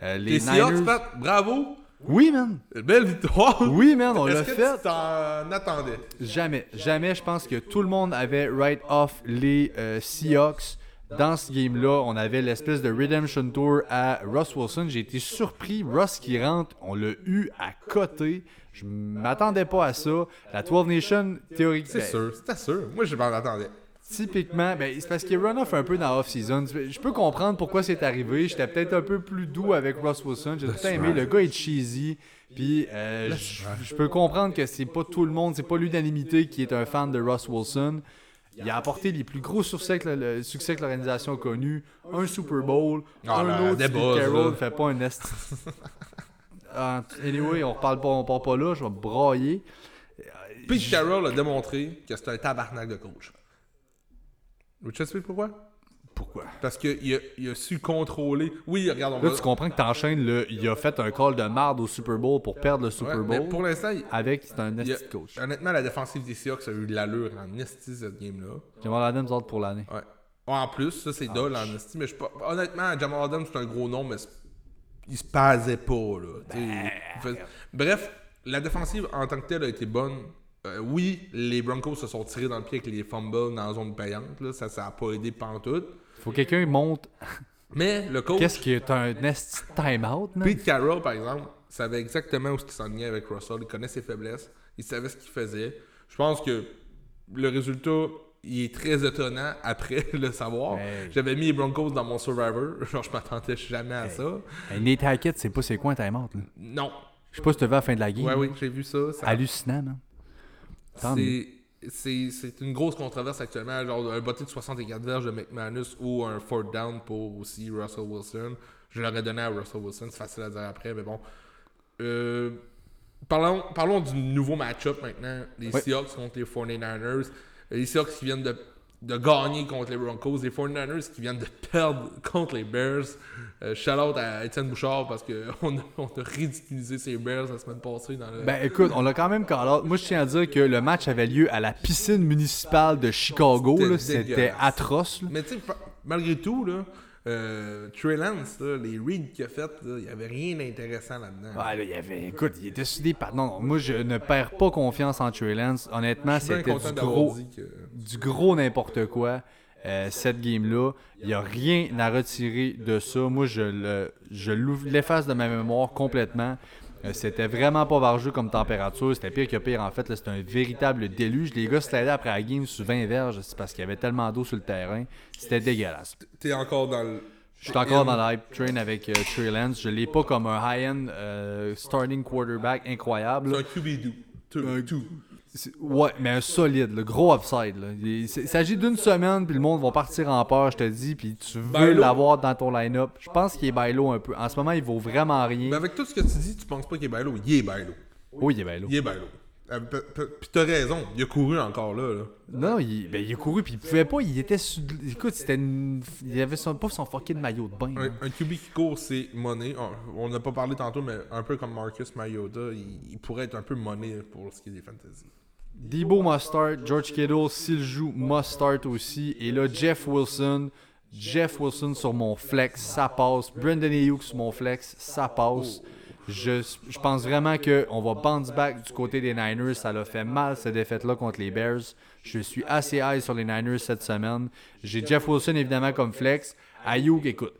Euh, les, les Niners... Seahawks, Pat, bravo! Oui, man. Belle victoire. Oui, man, on l'a fait. Tu t'en attendais? Jamais. Jamais. Je pense que tout le monde avait right off les euh, Seahawks. Dans ce game-là, on avait l'espèce de Redemption Tour à Russ Wilson. J'ai été surpris. Russ qui rentre, on l'a eu à côté. Je m'attendais pas à ça. La 12 Nation, théoriquement. C'est sûr, c'était sûr. Moi, je m'en attendais. Typiquement, ben, c'est parce qu'il run off un peu dans off-season. Je peux comprendre pourquoi c'est arrivé. J'étais peut-être un peu plus doux avec Russ Wilson. J'ai tout aimé. Le gars est cheesy. Puis euh, je peux comprendre que c'est pas tout le monde, c'est pas l'unanimité qui est un fan de Russ Wilson. Il a apporté les plus gros succès que, le, succès que l'organisation a connu. Un Super Bowl, ah, un autre. Steve Carroll fait pas un nest. anyway, on parle pas, on parle pas là. Je vais brailler. Pete Carroll a démontré que c'est un tabarnak de coach. Tu sais pourquoi? Pourquoi? Parce qu'il a, il a su contrôler. Oui, regarde, on Là, va... tu comprends que t'enchaînes le. Il a fait un call de marde au Super Bowl pour perdre le Super Ouais, Bowl. mais pour l'instant, il- Avec, c'est un esti coach. honnêtement, la défensive des Seahawks a eu de l'allure en esti cette game-là. Jamal Adams out pour l'année. Ouais. En plus, ça c'est dole en esti, mais je pas... honnêtement, Jamal Adams c'est un gros nom, mais il se pasait pas là. tu. Ben, Bref, la défensive en tant que telle a été bonne. Euh, oui, les Broncos se sont tirés dans le pied avec les fumbles dans la zone payante. Là. Ça, ça a pas aidé pantoute. Faut que quelqu'un monte. Mais le coach, Qu'est-ce qui est un timeout? Pete Carroll, par exemple, savait exactement où il s'enlignait avec Russell. Il connaît ses faiblesses. Il savait ce qu'il faisait. Je pense que le résultat, il est très étonnant après le savoir. Hey. J'avais mis les Broncos dans mon Survivor. Genre, je m'attendais jamais à ça. Hey, Nate Hackett, c'est pas c'est quoi un time-out, là? Non. Je sais pas si tu vu à la fin de la game. Ouais, oui, j'ai vu ça. ça Hallucinant, man. C'est, une grosse controverse actuellement. Genre, un botté de 64 verges de McManus ou un fourth down pour aussi Russell Wilson. Je l'aurais donné à Russell Wilson. C'est facile à dire après, mais bon. Euh, parlons, parlons du nouveau match-up maintenant. Les. Seahawks contre les 49ers. Les Seahawks qui viennent de, de gagner contre les Broncos. Les 49ers qui viennent de perdre contre les Bears. Euh, shout out à Étienne Bouchard parce qu'on a, on a ridiculisé ces Bears la semaine passée dans le. Ben écoute, on l'a quand même call out. Moi, je tiens à dire que le match avait lieu à la piscine municipale de Chicago. C'était atroce. là. Mais tu sais, malgré tout, là, euh, Trey Lance, là, les reads qu'il a fait, il n'y avait rien d'intéressant là-dedans. Ouais, là, il y avait. Écoute, il est décidé par. Non, moi, je ne perds pas confiance en Trey Lance. Honnêtement, c'était du gros, dit que. du gros n'importe quoi. euh, cette game-là, il n'y a rien à retirer de ça. Moi, je le, je l'efface de ma mémoire complètement. Euh, c'était vraiment pas vargeux comme température. C'était pire que pire, en fait. là. C'était un véritable déluge. Les gars se après la game sous 20 verges. C'est parce qu'il y avait tellement d'eau sur le terrain. C'était dégueulasse. T'es encore dans le. Je suis encore dans le hype train avec euh, Trey Lance. Je l'ai pas comme un high-end euh, starting quarterback incroyable. C'est un QB2. Two. Two. Ouais, mais un solide, le gros upside. Là. Il, s'agit d'une semaine, puis le monde va partir en peur, je te dis, puis tu veux l'avoir dans ton line-up. Je pense qu'il est bailo un peu. En ce moment, il vaut vraiment Mais rien. avec tout ce que tu dis, tu penses pas qu'il est bailo. Il est bailo. Oui, il est bailo. Il est bailo. Euh, Puis t'as raison, il a couru encore là. là. Non, il, ben, il a couru, puis il pouvait pas. Il était. Écoute, c'était une- Il avait son, pas son fucking maillot de bain. Un, un QB qui court, c'est monnaie. On- On n'a pas parlé tantôt, mais un peu comme Marcus Mariota, il, il pourrait être un peu monnaie pour ce qui est des fantasy. Debo must start, George Kittle, s'il joue, must start aussi. Et là, Jeff Wilson. Jeff Wilson sur mon flex, ça passe. Brandon Ayuk sur mon flex, ça passe. Je, je pense vraiment qu'on va bounce back du côté des Niners. Ça l'a fait mal, cette défaite-là contre les Bears. Je suis assez high sur les Niners cette semaine. J'ai Jeff Wilson, évidemment, comme flex. Ayuk, écoute,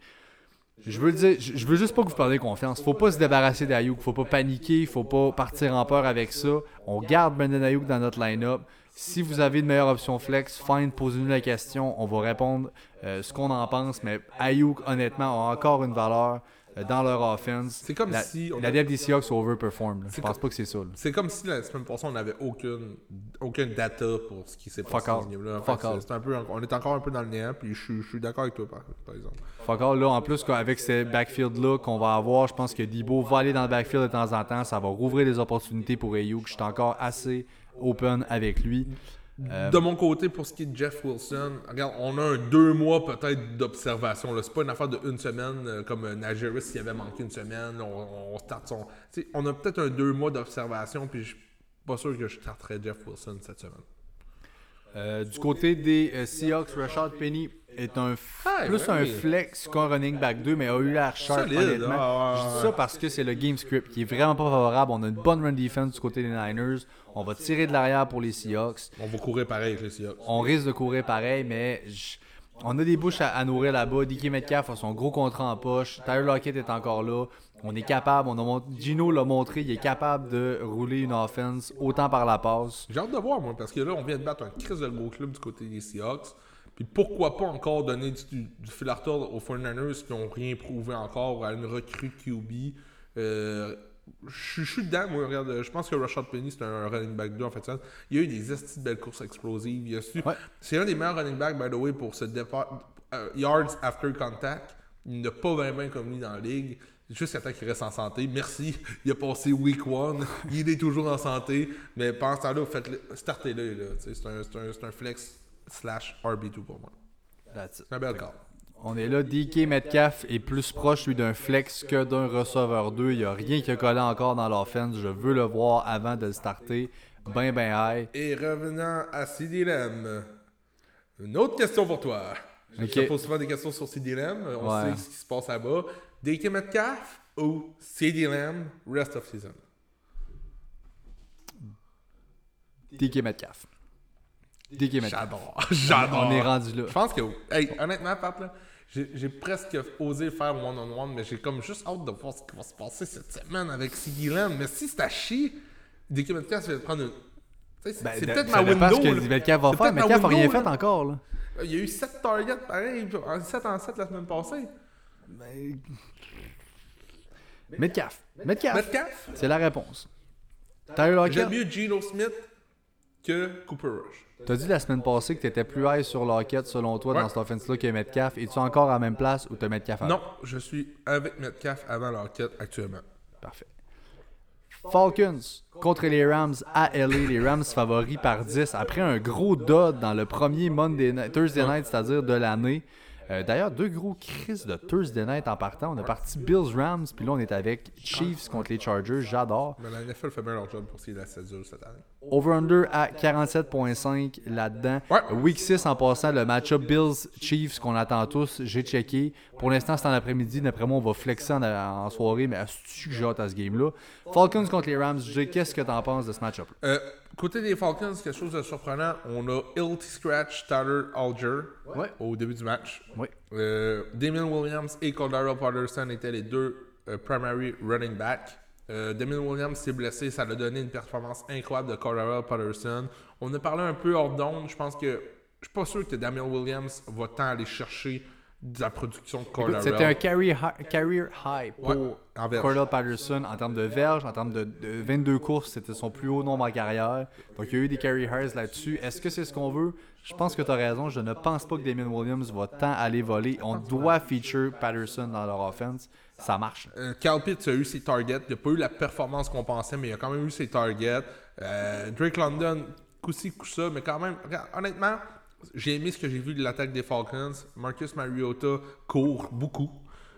je veux dire, je veux juste pas que vous parliez confiance. Faut pas se débarrasser d'Ayuk, faut pas paniquer, faut pas partir en peur avec ça. On garde Brandon Ayuk dans notre line-up. Si vous avez une meilleure option flex, fine, posez-nous la question, on va répondre euh, ce qu'on en pense. Mais Ayuk, honnêtement, a encore une valeur dans leur offense. C'est comme la, si on la a- dev des Seahawks overperform. Je pense comme- pas que c'est ça. C'est comme si la semaine passée, on n'avait aucune, aucune data pour ce qui s'est passé all. ce peu, on est encore un peu dans le néant, puis je, suis- je suis d'accord avec toi, par, par exemple. Fuck all, là, en plus, qu'avec ce backfield-là qu'on va avoir, je pense que Debo va aller dans le backfield de temps en temps. Ça va rouvrir des opportunités pour Ayuk. Je suis encore assez open avec lui. Euh, De mon côté, pour ce qui est de Jeff Wilson, regarde, on a un deux mois peut-être d'observation. C'est pas une affaire de une semaine euh, comme euh, Najeris s'il avait manqué une semaine. On, on start son. On a peut-être un deux mois d'observation, puis je suis pas sûr que je starterais Jeff Wilson cette semaine. Euh, du côté des euh, Seahawks, Rashad Penny est un Ah, plus un flex qu'un running back 2, mais a eu l'air sharp, Solide, honnêtement. ah, Je dis ça parce que c'est le game script qui est vraiment pas favorable. On a une bonne run defense du côté des Niners. On va tirer de l'arrière pour les Seahawks. On va courir pareil avec les Seahawks. On risque de courir pareil, mais on a des bouches à, à nourrir là-bas. DK Metcalf a son gros contrat en poche. Tyler Lockett est encore là. On est capable, on a Gino l'a montré, il est capable de rouler une offense autant par la passe. J'ai hâte de voir, moi, parce que là, on vient de battre un crise de gros club du côté des Seahawks. Puis pourquoi pas encore donner du, du fil à retordre aux 49ers qui n'ont rien prouvé encore à une recrue QB. Euh, je suis dedans, moi, regarde, je pense que Rashad Penny, c'est un running back 2 en fait. ça. Il y a eu des estis de belles courses explosives. Il a su- Ouais. C'est un des meilleurs running backs, by the way, pour se départ. euh, yards after contact. Il n'a pas vraiment commis dans la ligue. Jusqu'à temps qu'il reste en santé. Merci. Il a passé week one. Il est toujours en santé. Mais pendant ce temps-là, faites-le- startez-le. là. C'est un, c'est un- c'est un flex slash RB2 pour moi. C'est un bel cas. On est là, DK Metcalf est plus proche lui d'un flex que d'un receveur 2. Il n'y a rien qui a collé encore dans l'offense. Je veux le voir avant de le starter. Ben ben high. Et revenant à CDLM. Une autre question pour toi. Je te pose souvent des questions sur CDLM. On Ouais. sait ce qui se passe là-bas. DK Metcalf ou CDLM rest of season? DK Metcalf. DK Metcalf. J'adore. J'adore. On est rendu là. Je pense que, hey, honnêtement, Pat, là, j'ai presque osé faire one-on-one, mais j'ai comme juste hâte de voir ce qui va se passer cette semaine avec CDLM. Mais si c'est à chier, DK Metcalf va prendre une, C'est Ben, peut-être ma window. ce que là. Metcalf va C'est faire. peut-être ma Metcalf n'a rien fait encore. Là. Il y a eu 7 targets, pareil, en 7 en 7 la semaine passée. Metcalf. Metcalf. Metcalf, C'est la réponse. Tyler Lockett, j'aime mieux Geno Smith que Cooper Rush. t'as dit la semaine passée que t'étais plus high sur Lockett selon toi dans cette offense-là que Metcalf. Es-tu encore à la même place ou t'as Metcalf avant? Non, je suis avec Metcalf avant l'enquête actuellement. Parfait. Falcons contre les Rams à LA. Les Rams favoris par 10 après un gros dud dans le premier Monday night- Thursday night, c'est-à-dire de l'année. Euh, D'ailleurs, deux gros crises de Thursday night en partant. On a parti Bills Rams, puis là on est avec Chiefs contre les Chargers. J'adore. Mais la NFL fait bien leur job pour ce qui est de la césure cette année. Over-under à 47.5 là-dedans. Ouais. Week 6 en passant, le match-up Bills-Chiefs qu'on attend tous, j'ai checké. Pour l'instant, c'est en après-midi. D'après moi, on va flexer en, en soirée, mais est-ce que j'ai hâte à ce game-là? Falcons contre les Rams, qu'est-ce que t'en penses de ce match-up? Euh, côté des Falcons, quelque chose de surprenant, on a Ilty Scratch Tyler Alger Ouais. au début du match. Euh, Damien Williams et Cordero Patterson étaient les deux euh, primary running back. Euh, Damien Williams s'est blessé, ça a donné une performance incroyable de Cordero Patterson. On a parlé un peu hors d'onde, je pense que je suis pas sûr que Damien Williams va tant aller chercher de la production de Cordero. C'était un carry hi- career high pour Ouais, en. Cordell Patterson en termes de verge, en termes de, de 22 courses, c'était son plus haut nombre en carrière. Donc il y a eu des carry highs là-dessus. Est-ce que c'est ce qu'on veut? Je pense que tu as raison. Je ne pense pas que Damien Williams va tant aller voler. On doit feature Patterson dans leur offense. Ça marche. Euh, Cal Pitts a eu ses targets. Il n'a pas eu la performance qu'on pensait, mais il a quand même eu ses targets. Euh, Drake London, coup-ci, coup-ça, mais quand même, regarde, honnêtement, j'ai aimé ce que j'ai vu de l'attaque des Falcons. Marcus Mariota court beaucoup.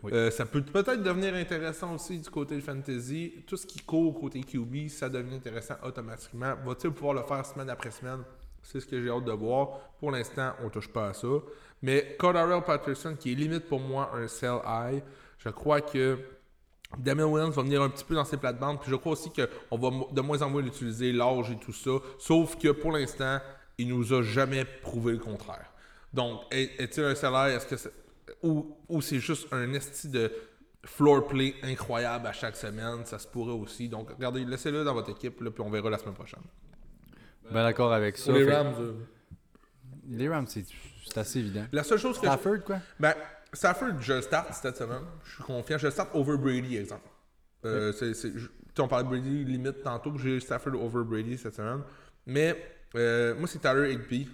Euh, ça peut peut-être devenir intéressant aussi du côté de fantasy. Tout ce qui court côté QB, ça devient intéressant automatiquement. Va-t-il pouvoir le faire semaine après semaine? C'est ce que j'ai hâte de voir. Pour l'instant, on touche pas à ça. Mais Cordero Patterson, qui est limite pour moi un sell high, je crois que Damien Williams va venir un petit peu dans ses plates-bandes. Puis je crois aussi qu'on va de moins en moins l'utiliser, l'âge et tout ça. Sauf que pour l'instant, il nous a jamais prouvé le contraire. Donc, est- est-il un salaire? Est-ce que c'est- ou, ou c'est juste un esti de floor play incroyable à chaque semaine? Ça se pourrait aussi. Donc, regardez, laissez-le dans votre équipe, là, puis on verra la semaine prochaine. Ben d'accord avec ça. Les Fait- Rams, euh, les Rams, c'est c'est assez évident. la seule chose que je- Stafford, quoi? Ben, Stafford, je le start cette semaine. Je suis confiant. Je le start over Brady, exemple. Euh, c'est- c'est- je- tu sais, on parlait de Brady limite tantôt. J'ai Stafford over Brady cette semaine. Mais euh, moi, c'est Tyler Higby.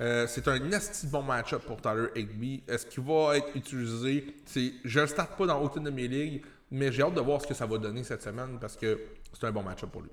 Euh, c'est un nasty bon match-up pour Tyler Higby. Est-ce qu'il va être utilisé? Je le starte pas dans aucune de mes ligues, mais j'ai hâte de voir ce que ça va donner cette semaine parce que c'est un bon match-up pour lui.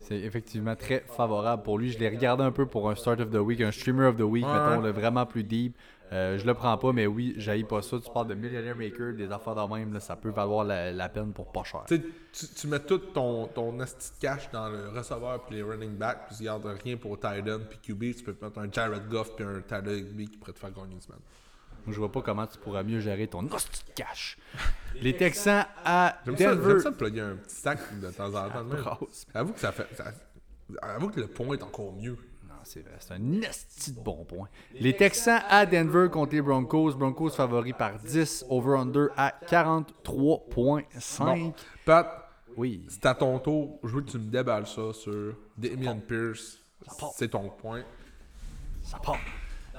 C'est effectivement très favorable pour lui. Je l'ai regardé un peu pour un Start of the Week, un Streamer of the Week, Ouais. mettons, le vraiment plus deep. Euh, je le prends pas, mais oui, j'haïs pas ça. Tu parles de Millionaire Maker, des affaires de même, là, ça peut valoir la, la peine pour pas cher. Tu, mets tout ton, ton asti de cash dans le receveur puis les running backs, puis tu gardes rien pour Titan puis QB, tu peux mettre un Jared Goff puis un Tyler Higby qui pourrait te faire gagner une semaine. Je vois pas comment tu pourras mieux gérer ton hostie de cash. Les Texans à J'aime ça, j'aime Denver. ça plugger un petit sac de temps en temps. Avoue que ça fait. ça- avoue que le point est encore mieux. Non, c'est un esti de bon point. Les Texans à Denver contre les Broncos. Broncos favoris par 10, over-under à 43.5. Bon. Pat, Oui. c'est à ton tour. Je veux que tu me déballes ça sur Damien Pierce. C'est ton point. Ça part.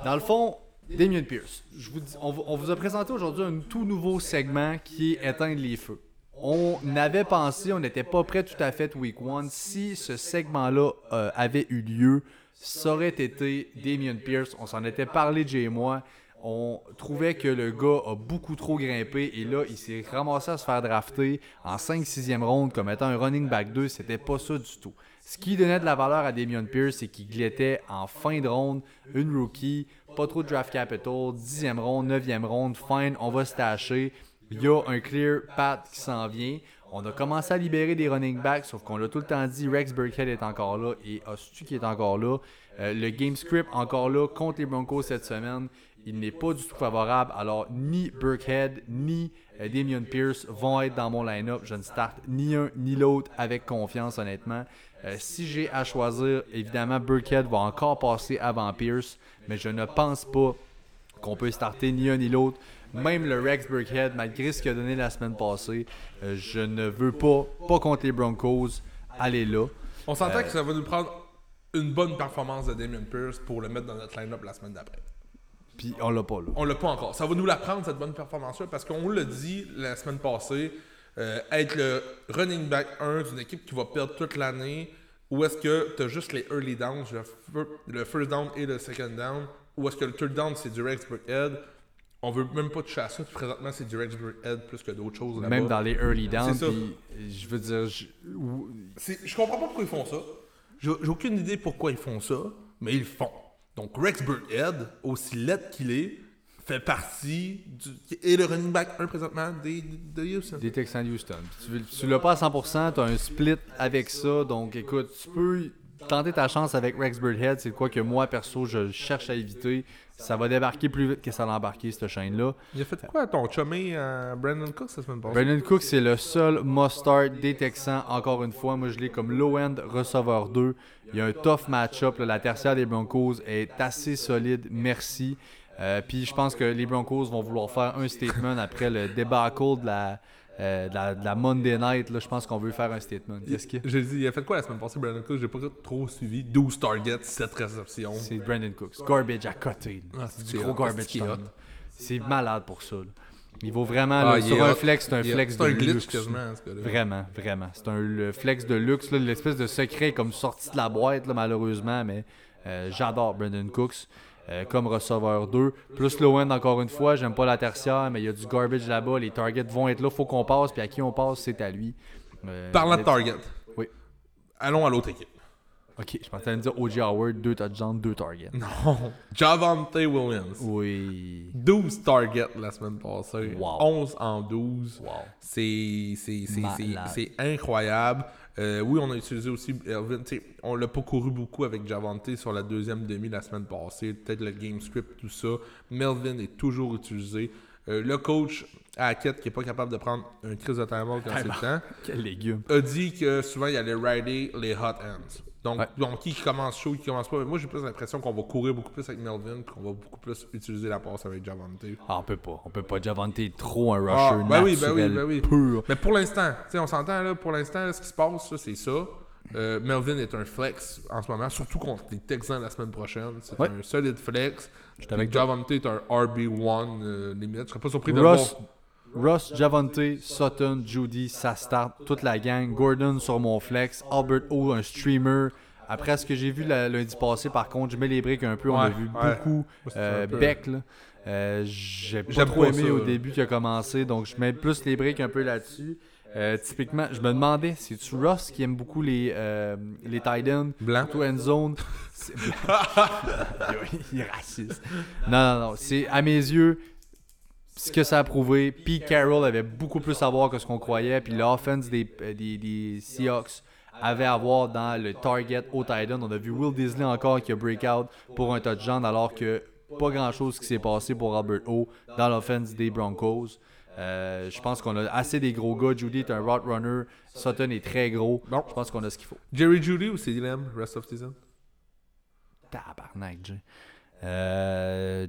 Dans le fond, Damien Pierce, je vous dis, on, vous- on vous a présenté aujourd'hui un tout nouveau segment qui est éteindre les feux. On avait pensé, on n'était pas prêt tout à fait week one. Si ce segment-là euh, avait eu lieu, ça aurait été Damien Pierce. On s'en était parlé, Jay et moi. On trouvait que le gars a beaucoup trop grimpé et là, il s'est ramassé à se faire drafter en 5-6e ronde comme étant un running back 2. C'était pas ça du tout. Ce qui donnait de la valeur à Damien Pierce, c'est qu'il glittait en fin de ronde, une rookie, pas trop de draft capital, 10e ronde, 9e ronde, fine, on va se tâcher. Il y a un clear path qui s'en vient. On a commencé à libérer des running backs, sauf qu'on l'a tout le temps dit, Rex Burkhead est encore là et Ostu qui est encore là. Euh, le game script encore là contre les Broncos cette semaine, il n'est pas du tout favorable. Alors ni Burkhead ni euh, Damien Pierce vont être dans mon line-up. Je ne starte ni un ni l'autre avec confiance honnêtement. Euh, si j'ai à choisir, évidemment Burkhead va encore passer avant Pierce, mais je ne pense pas qu'on peut starter ni un ni l'autre. Même le Rex Burkhead, malgré ce qu'il a donné la semaine passée, euh, je ne veux pas, pas contre les Broncos, aller là. On s'entend Euh, que ça va nous prendre une bonne performance de Damien Pierce pour le mettre dans notre line-up la semaine d'après. Puis on l'a pas là. On l'a pas encore. Ça va nous la prendre, cette bonne performance-là, parce qu'on l'a dit la semaine passée, euh, être le running back 1 d'une équipe qui va perdre toute l'année, ou est-ce que tu as juste les early downs, le, le first down et le second down, ou est-ce que le third down c'est du Rex Burkhead On veut même pas toucher à ça, puis présentement c'est du Rex Burkhead plus que d'autres choses. Même dans les early downs. Je veux dire, je- Je comprends pas pourquoi ils font ça. J'ai aucune idée pourquoi ils font ça, mais ils le font. Donc Rex Burkhead, aussi laid qu'il est, fait partie du. et le running back 1 présentement des, de Houston. des Texans de Houston. Puis Tu, tu l'as pas à 100%, tu as un split avec ça. Donc écoute, tu peux tenter ta chance avec Rex Birdhead. C'est quoi que moi, perso, je cherche à éviter. Ça va débarquer plus vite que ça l'a embarqué, cette chaîne-là. Il a fait quoi ton chumé à Brandon Cook cette semaine passée? Brandon Cook, c'est le seul must-start des Texans. Encore une fois, moi, je l'ai comme low-end receveur 2. Il y a un tough match-up. La tertiaire des Broncos est assez solide. Merci. Euh, Puis je pense que les Broncos vont vouloir faire un statement après le debacle de la, euh, de la, de la Monday Night. Là, je pense qu'on veut faire un statement. Qu'est-ce que J'ai dit, il a fait quoi la semaine passée, Brandon Cook J'ai pas trop suivi. 12 targets, 7 réceptions. C'est Brandon Cooks. Garbage à côté. Ah, c'est du gros garbage c'est malade pour ça. là. Il vaut vraiment, Ah, là, sur un flex, c'est un flex C'est de un glitch luxe. quasiment, ce gars-là. Vraiment, vraiment. C'est un le flex de luxe, l'espèce de secret comme sorti de la boîte, là, malheureusement, mais euh, j'adore Brandon Cooks euh, comme receveur 2. Plus Lowen, encore une fois, j'aime pas la tertiaire, mais il y a du garbage là-bas, les targets vont être là, faut qu'on passe, puis à qui on passe, c'est à lui. Euh, Parlant de target. Oui. Allons à l'autre équipe. Ok, je pensais me dire O.J. Howard, 2 touchdowns, 2 targets. Non. Javante Williams. Oui. 12 targets la semaine passée. Wow. 11 en 12. Wow. C'est incroyable. Euh, oui, on a utilisé aussi Elvin. Tu sais, on l'a pas couru beaucoup avec Javante sur la deuxième demi la semaine passée. Peut-être le game script, tout ça. Melvin est toujours utilisé. Euh, le coach à Hackett, qui est pas capable de prendre un crise de timeout quand c'est le temps, Quel légume. a dit que souvent il allait rider les hot hands. Donc, Ouais. donc qui commence chaud, qui commence pas. Mais moi, j'ai plus l'impression qu'on va courir beaucoup plus avec Melvin, qu'on va beaucoup plus utiliser la passe avec Javante. Ah, on peut pas. On peut pas. Javante est trop un Ah, rusher ben oui, ben oui, ben oui. pur. Mais pour l'instant, tu sais, on s'entend là, pour l'instant, ce qui se passe, c'est ça. Euh, Melvin est un flex en ce moment, surtout contre les Texans la semaine prochaine. C'est Ouais. un solide flex. J'étais avec Puis Javante est un RB1 euh, limite. Je serais pas surpris de Ross, voir. Ross, Javante, Sutton, Judy, ça start, toute la gang. Gordon sur mon flex. Albert O, un streamer. Après ce que j'ai vu la- lundi passé, par contre, je mets les briques un peu. On a vu ouais. beaucoup. Euh, Beck, là. Euh, j'ai pas trop aimé ça, au début qui a commencé, donc je mets plus les briques un peu là-dessus. Euh, typiquement, je me demandais, c'est-tu Ross qui aime beaucoup les, euh, les tight ends, Blanc. surtout end zone? C'est- Il est raciste. Non, non, non. C'est, à mes yeux, ce que ça a prouvé, Pete Carroll avait beaucoup plus à voir que ce qu'on croyait, puis l'offense des, euh, des, des Seahawks avait à voir dans le target au tight end. On a vu Will Disley encore qui a breakout pour un touchdown, alors que pas grand-chose qui s'est passé pour Albert O dans l'offense des Broncos. Euh, je pense qu'on a assez des gros gars. Judy est un route runner. Sutton est très gros. Bon. Je pense qu'on a ce qu'il faut. Jerry Judy ou CD Lamb, rest of season? Tabarnak, Jay. Euh...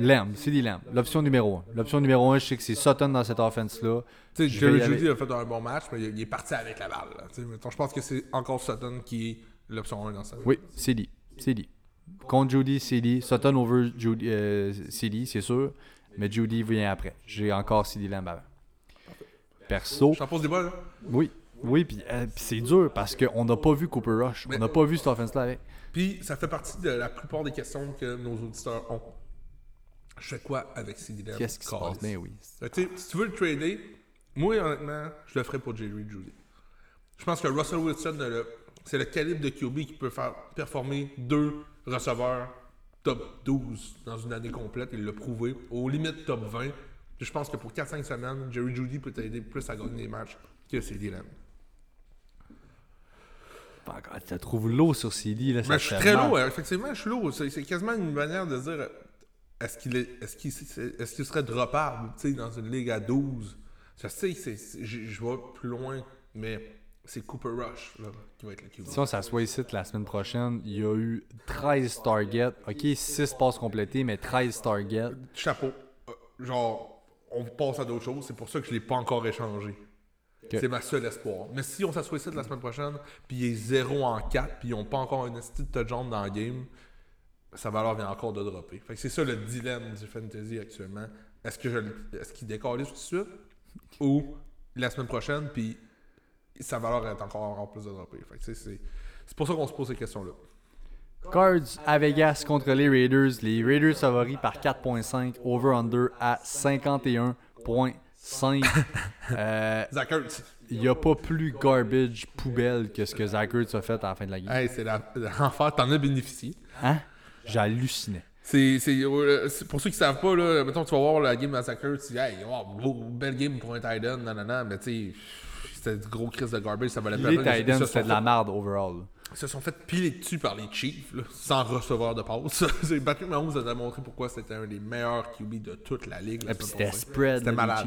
Lamb, c'est des Lamb. L'option numéro 1. L'option numéro 1, je sais que c'est Sutton dans cette offense-là. Tu sais, Jerry. Judy a fait un bon match, mais il est parti avec la balle. je pense que c'est encore Sutton qui est l'option 1 dans sa Oui, c'est dit. C'est dit. Contre Judy, c'est dit. Sutton over Judy, euh, CD, c'est sûr. Mais Judy vient après. J'ai encore CD Lamb avant. Perso, Je t'en pose des balles, là. oui. Oui, puis euh, puis c'est dur parce qu'on n'a pas vu Cooper Rush. On n'a pas vu cette offense-là avec. Puis, ça fait partie de la plupart des questions que nos auditeurs ont. Je fais quoi avec CD Lamb? Qu'est-ce qui se passe? Ben oui. Que, tu sais, si tu veux le trader, moi, honnêtement, je le ferais pour Jerry Judy. Je pense que Russell Wilson, c'est le calibre de QB qui peut faire performer deux receveurs top 12 dans une année complète. Il l'a prouvé. Au limite top 20. Puis je pense que pour 4-5 semaines, Jerry Judy peut t'aider plus à gagner des matchs que CD Lamb. Tu trouves l'eau sur CD. Là, ça Mais je suis très lourd, effectivement, je suis lourd. C'est quasiment une manière de dire euh, est-ce qu'il est, est-ce qu'il est, ce qu'il serait droppable tu sais, dans une ligue à 12 Je sais, c'est- c'est- je vais plus loin, mais c'est Cooper Rush là, qui va être le QB. Si on s'assoit ici la semaine prochaine, il y a eu 13 targets. Ok, 6 passes complétées, mais 13 targets. Chapeau. Euh, genre, on passe à d'autres choses, c'est pour ça que je l'ai pas encore échangé. C'est ma seule espoir. Mais si on s'assoit ici la semaine prochaine, puis il est 0 en 4, puis ils n'ont pas encore un esti de touchdown dans le game, sa valeur vient encore de dropper. Fait que c'est ça le dilemme du fantasy actuellement. Est-ce que je est-ce qu'il décolle tout de suite ou la semaine prochaine puis sa valeur est encore, encore plus de dropper. Fait que c'est, c'est, c'est pour ça qu'on se pose ces questions-là. Cards à Vegas contre les Raiders. Les Raiders favoris par 4.5. Over-under à 51.5. Euh, Zach Ertz. Il n'y a pas plus garbage poubelle que ce que Zach Ertz a fait à la fin de la game. Hey, c'est la, l'enfer, t'en as bénéficié. Hein? J'hallucinais. C'est, euh, c'est- pour ceux qui savent pas, là, mettons, tu vas voir la game Ertz, tu dis, hey, wow, beau- belle game pour un nanana, mais tu sais, c'était du gros crise de garbage, ça valait pas Les la peine. Ils Titans, c'était de la merde overall. Ils se sont fait piler dessus par les Chiefs, là, sans receveur de passe. Patrick Mahomes a démontré pourquoi c'était un des meilleurs QB de toute la ligue. c'était spread. C'était les malade.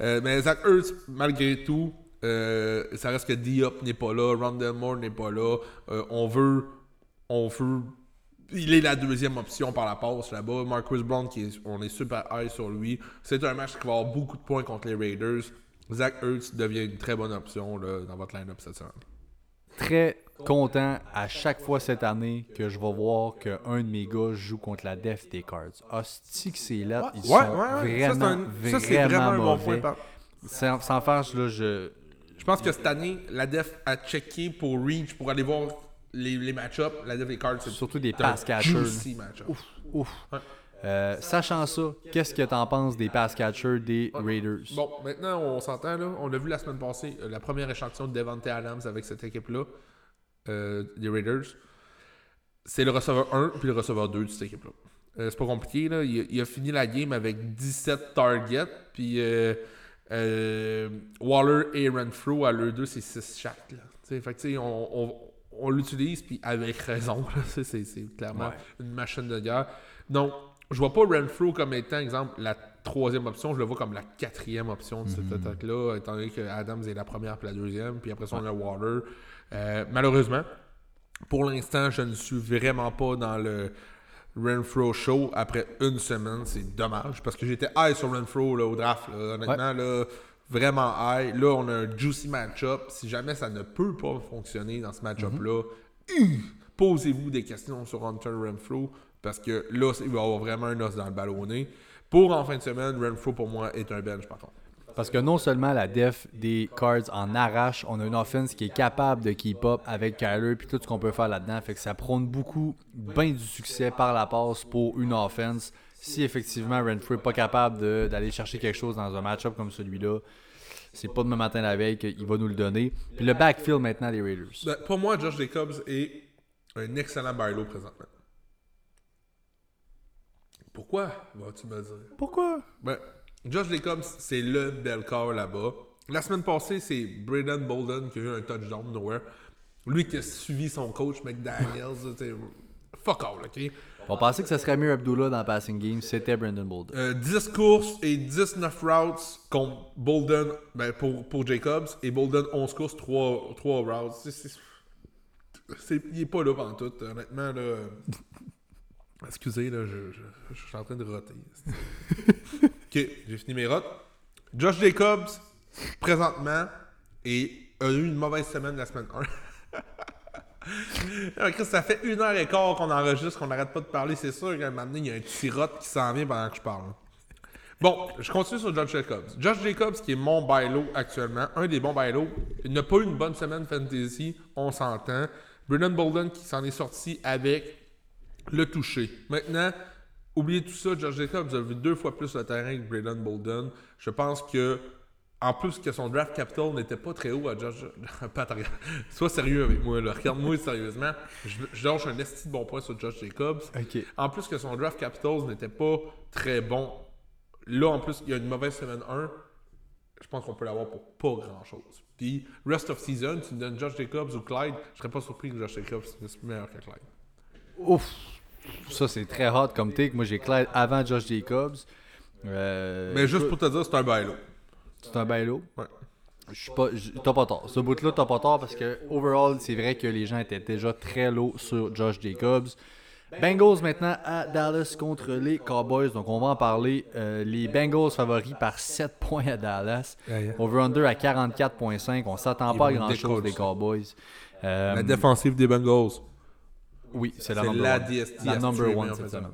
Euh, mais Zach Ertz, malgré tout, euh, ça reste que Diop n'est pas là, Rondell Moore n'est pas là. Euh, on veut, on veut, il est la deuxième option par la passe là-bas. Marcus Brown, qui est- on est super high sur lui. C'est un match qui va avoir beaucoup de points contre les Raiders. Zach Ertz devient une très bonne option là, dans votre line-up cette semaine. Très content à chaque fois cette année que je vais voir qu'un de mes gars joue contre la def des Cards. Hostie que c'est là. Ils sont vraiment, Ça, c'est un- ça, vraiment un bon mauvais. point. par- Sans, sans faire, là, je... Je pense que cette année, la def a checké pour Reach, pour aller voir les, les match-ups. La def des cards, c'est Surtout des pass catchers. Ouf. Ouais. Euh, sachant ça, qu'est-ce que t'en penses des pass catchers des Raiders? Bon, maintenant, on s'entend, là. On a vu la semaine passée euh, la première échantillon de Devante Adams avec cette équipe-là, euh, des Raiders. C'est le receveur 1 puis le receveur 2 de cette équipe-là. Euh, c'est pas compliqué, là. Il, a- il a fini la game avec 17 targets, puis Waller et Renfro, à l'eux deux, c'est 6 chaque, là. T'sais, fait que, tu sais, on, on, on l'utilise, puis avec raison. C'est- clairement Ouais. une machine de guerre. Donc, je vois pas Renfro comme étant, exemple, la troisième option, je le vois comme la quatrième option de cette Mhm. attaque-là, étant donné que Adams est la première puis la deuxième, puis après ça, on a Waller. Euh, malheureusement, pour l'instant, je ne suis vraiment pas dans le Renfro show après une semaine. C'est dommage, parce que j'étais high sur Renfro là, au draft. là. Honnêtement, là, vraiment high. Là, on a un juicy match-up. Si jamais ça ne peut pas fonctionner dans ce match-up-là, posez-vous des questions sur Hunter Renfro, parce que là, il va y avoir vraiment un os dans le ballonné. Pour en fin de semaine, Renfro pour moi est un bench par contre. Parce que non seulement la def des Cards en arrache, on a une offense qui est capable de keep up avec Kyler puis tout ce qu'on peut faire là-dedans. Fait que ça prône beaucoup, bien du succès par la passe pour une offense. Si effectivement Renfrew n'est pas capable d'aller chercher quelque chose dans un match-up comme celui-là, c'est pas demain matin la veille qu'il va nous le donner. Puis le backfield maintenant des Raiders. Ben, pour moi, Josh Jacobs est un excellent bailo présentement. Pourquoi, vas-tu me dire? Pourquoi? Ben, Josh Jacobs, c'est le bel corps là-bas. La semaine passée, c'est Braden Bolden qui a eu un touchdown nowhere. Lui qui a suivi son coach McDaniels. fuck all, ok? On pensait que ce serait mieux Abdullah dans le passing game, c'était Brandon Bolden. Euh, 10 courses et 19 routes contre Bolden ben, pour, pour Jacobs et Bolden 11 courses, 3, 3 routes. C'est- c'est- c'est- il est pas là pendant tout. Honnêtement, là. Excusez, là, je, je- je suis en train de roter. ok, j'ai fini mes rotes. Josh Jacobs, présentement, et a eu une mauvaise semaine la semaine 1. Ça fait une heure et quart qu'on enregistre, qu'on n'arrête pas de parler. C'est sûr qu'à un moment donné, il y a un petit rot qui s'en vient pendant que je parle. Bon, je continue sur Josh Jacobs. Josh Jacobs, qui est mon bailo actuellement, un des bons bailos. Il n'a pas eu une bonne semaine fantasy, on s'entend. Brennan Bolden qui s'en est sorti avec le toucher. Maintenant, oubliez tout ça, Josh Jacobs a vu deux fois plus le terrain que Braden Bolden. Je pense que, en plus que son draft capital n'était pas très haut à Josh... Pat. Sois sérieux avec moi, là. Regarde-moi sérieusement. Je, je lâche un esti de bon point sur Josh Jacobs. Ok. En plus que son draft capital n'était pas très bon. Là, en plus, il y a une mauvaise semaine 1. Je pense qu'on peut l'avoir pour pas grand-chose. Puis, rest of season, tu me donnes Josh Jacobs ou Clyde, je serais pas surpris que Josh Jacobs soit meilleur que Clyde. Ouf! Ça, c'est très hot comme take. Moi, j'ai Clyde avant Josh Jacobs. Euh, Mais juste pour te dire, c'est un bailo. C'est un bailo. Ouais. Je suis pas. T'as pas tort. Ce bout-là, t'as pas tort parce que, overall, c'est vrai que les gens étaient déjà très low sur Josh Jacobs. Bengals maintenant à Dallas contre les Cowboys. Donc on va en parler. Euh, les Bengals favoris par 7 points à Dallas. Over-under à 44.5. On s'attend pas à grand-chose des. Cowboys. Euh, La défensive des Bengals. Oui, c'est la la La number one cette semaine.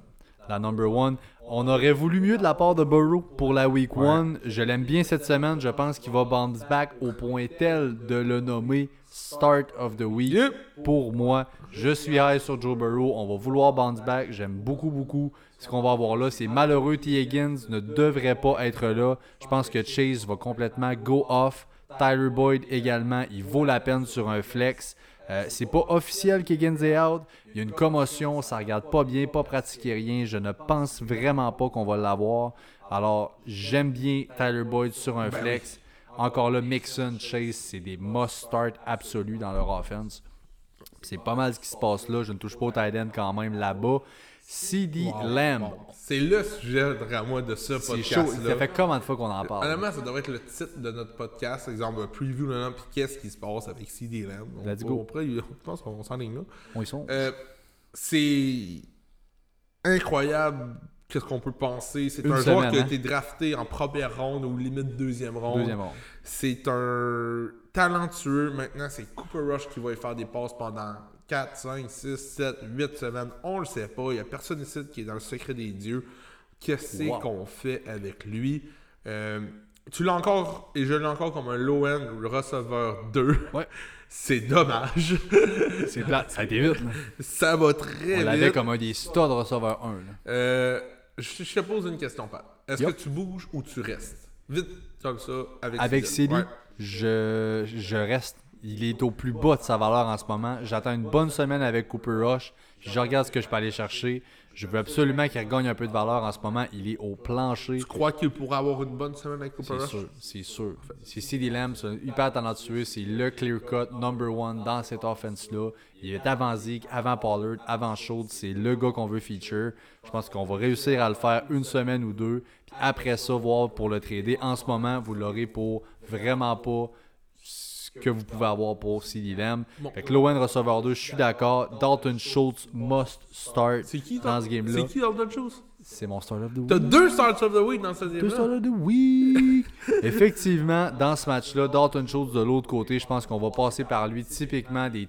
La number one. On aurait voulu mieux de la part de Burrow pour la week one. Je l'aime bien cette semaine. Je pense qu'il va bounce back au point tel de le nommer Start of the Week. Pour moi, je suis high sur Joe Burrow. On va vouloir bounce back. J'aime beaucoup, beaucoup ce qu'on va avoir là. C'est malheureux. T. Higgins ne devrait pas être là. Je pense que Chase va complètement go off. Tyler Boyd également. Il vaut la peine sur un flex. Euh, c'est pas officiel qu'Higgins est out. Il y a une commotion, ça regarde pas bien, pas pratiquer rien. Je ne pense vraiment pas qu'on va l'avoir. Alors, j'aime bien Tyler Boyd sur un flex. Encore là, Mixon, Chase, c'est des must-start absolus dans leur offense. C'est pas mal ce qui se passe là. Je ne touche pas au tight end quand même là-bas. CD Lamb. C'est le sujet à moi de ce C'est podcast. chaud. Ça fait combien de fois qu'on en parle? Honnêtement, ça devrait être le titre de notre podcast. Exemple, preview de l'an, puis qu'est-ce qui se passe avec CD Lamb? On Let's go. Après, je pense qu'on s'enligne là. On y sont. Euh, c'est incroyable qu'est-ce qu'on peut penser. C'est un joueur semaine, qui a hein? été drafté en première ronde ou limite deuxième ronde. Deuxième round. C'est un talentueux. Maintenant, c'est Cooper Rush qui va y faire des passes pendant 4, 5, 6, 7, 8 semaines. On le sait pas. Il n'y a personne ici qui est dans le secret des dieux. Qu'est-ce Wow. qu'on fait avec lui? Euh, tu l'as encore, et je l'ai encore comme un low-end receveur 2. Ouais. C'est dommage. C'est plate. Ça a été vite. là. Ça va très On l'avait vite. comme un des studs receveurs 1. là. Euh, je, je te pose une question, Pat. Est-ce que tu bouges ou tu restes? Vite, comme ça, avec Avec Céline. Ouais. je, je reste. Il est au plus bas de sa valeur en ce moment. J'attends une bonne semaine avec Cooper Rush. Je regarde ce que je peux aller chercher. Je veux absolument qu'il regagne un peu de valeur en ce moment. Il est au plancher. Tu crois qu'il pourrait avoir une bonne semaine avec Cooper C'est Rush? sûr, c'est sûr. C'est CD Lamb, c'est un hyper talentueux. C'est le clear cut number one dans cette offense-là. Il est avant Zeke, avant Pollard, avant Schultz. C'est le gars qu'on veut feature. Je pense qu'on va réussir à le faire une semaine ou deux. Puis après ça, voir pour le trader. En ce moment, vous l'aurez pour vraiment pas que vous pouvez avoir pour CD Lamb. Bon. Fait que Lowen receveur 2, je suis d'accord. Dalton Schultz must start qui dans ce game-là. C'est qui Dalton Schultz? C'est mon start of the week. T'as deux starts of the week dans ce Deux game-là? starters de week. Effectivement, dans ce match-là, Dalton Schultz de l'autre côté, je pense qu'on va passer par lui. Typiquement des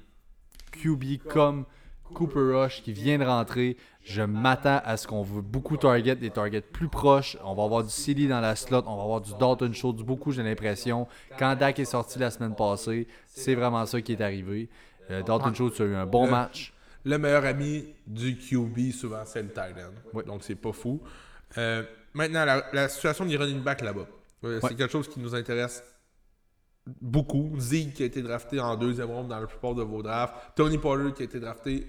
QB comme Cooper Rush qui vient de rentrer. Je m'attends à ce qu'on veut beaucoup target, des targets plus proches. On va avoir du CD dans la slot, on va avoir du Dalton Schultz beaucoup, j'ai l'impression. Quand Dak est sorti la semaine passée, c'est vraiment ça qui est arrivé. Euh, Dalton Schultz a eu un bon Le- match. Le meilleur ami du QB, souvent, c'est le end. Oui. Donc, c'est pas fou. Euh, maintenant, la, la situation des running back là-bas. Euh, Ouais. C'est quelque chose qui nous intéresse beaucoup. Zeke qui a été drafté en deuxième ronde dans la plupart de vos drafts. Tony Pollard qui a été drafté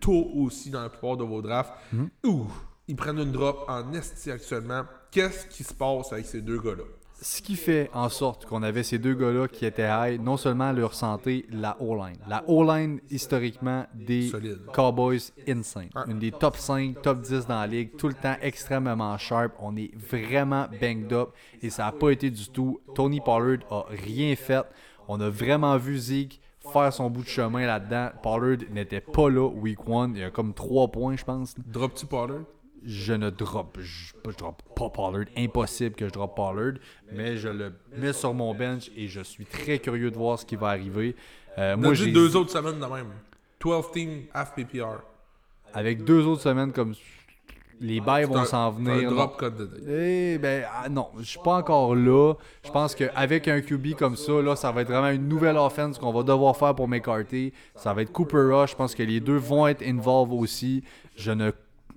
tôt aussi dans la plupart de vos drafts. Mhm. Ouh, ils prennent une drop en esti actuellement. Qu'est-ce qui se passe avec ces deux gars-là? Ce qui fait en sorte qu'on avait ces deux gars-là qui étaient high, non seulement leur santé, la O-line. La O-line, historiquement, des Solide. Cowboys insane. Une des top 5, top 10 dans la ligue, tout le temps extrêmement sharp. On est vraiment banged up et ça n'a pas été du tout. Tony Pollard a rien fait. On a vraiment vu Zeke faire son bout de chemin là-dedans. Pollard n'était pas là week 1. Il y a comme 3 points, je pense. Drop-tu Pollard? Je ne drop, je, je drop pas Pollard. Impossible que je drop Pollard. Mais je le mets sur mon bench et je suis très curieux de voir ce qui va arriver. Euh, Moi, j'ai deux autres semaines de même. 12 team half PPR. avec deux autres semaines comme les bails vont s'en venir. Un drop code. Eh ben ah, non, je suis pas encore là. Je pense qu'avec un QB comme ça, là, ça va être vraiment une nouvelle offense qu'on va devoir faire pour McCarthy. Ça va être Cooper Rush. Je pense que les deux vont être involved aussi. Je ne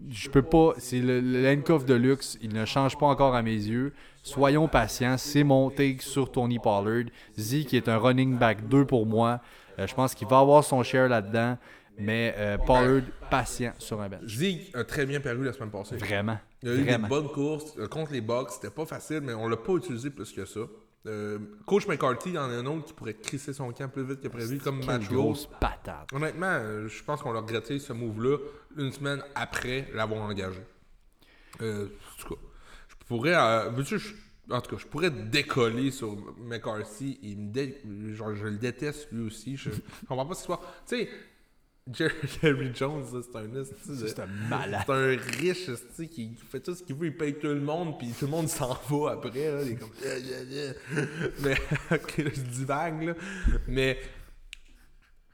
je peux pas. C'est le, le handcuff de luxe. Il ne change pas encore à mes yeux. Soyons patients. C'est mon take sur Tony Pollard. Z qui est un running back 2 pour moi. Euh, je pense qu'il va avoir son share là-dedans. Mais euh, Pollard, patient sur un bench. Zeke a très bien paru la semaine passée. Vraiment. Il y a eu Vraiment. des bonnes courses euh, contre les Bucks. C'était pas facile, mais on l'a pas utilisé plus que ça. Euh, Coach McCarthy, il y en a un autre qui pourrait crisser son camp plus vite que prévu, comme Matt Rose. grosse patate. Honnêtement, euh, je pense qu'on a regretté ce move-là une semaine après l'avoir engagé. Euh, en tout cas, je pourrais. euh, en tout cas, je pourrais décoller sur McCarthy. Il me dé- genre, je le déteste lui aussi. Je comprends pas ce soir. Tu sais, Jerry Jones, c'est un C'est malade. C'est un riche qui fait tout ce qu'il veut, il paye tout le monde, puis tout le monde s'en va après. Là, il est comme. Mais, ok, là, je divague, là. Mais,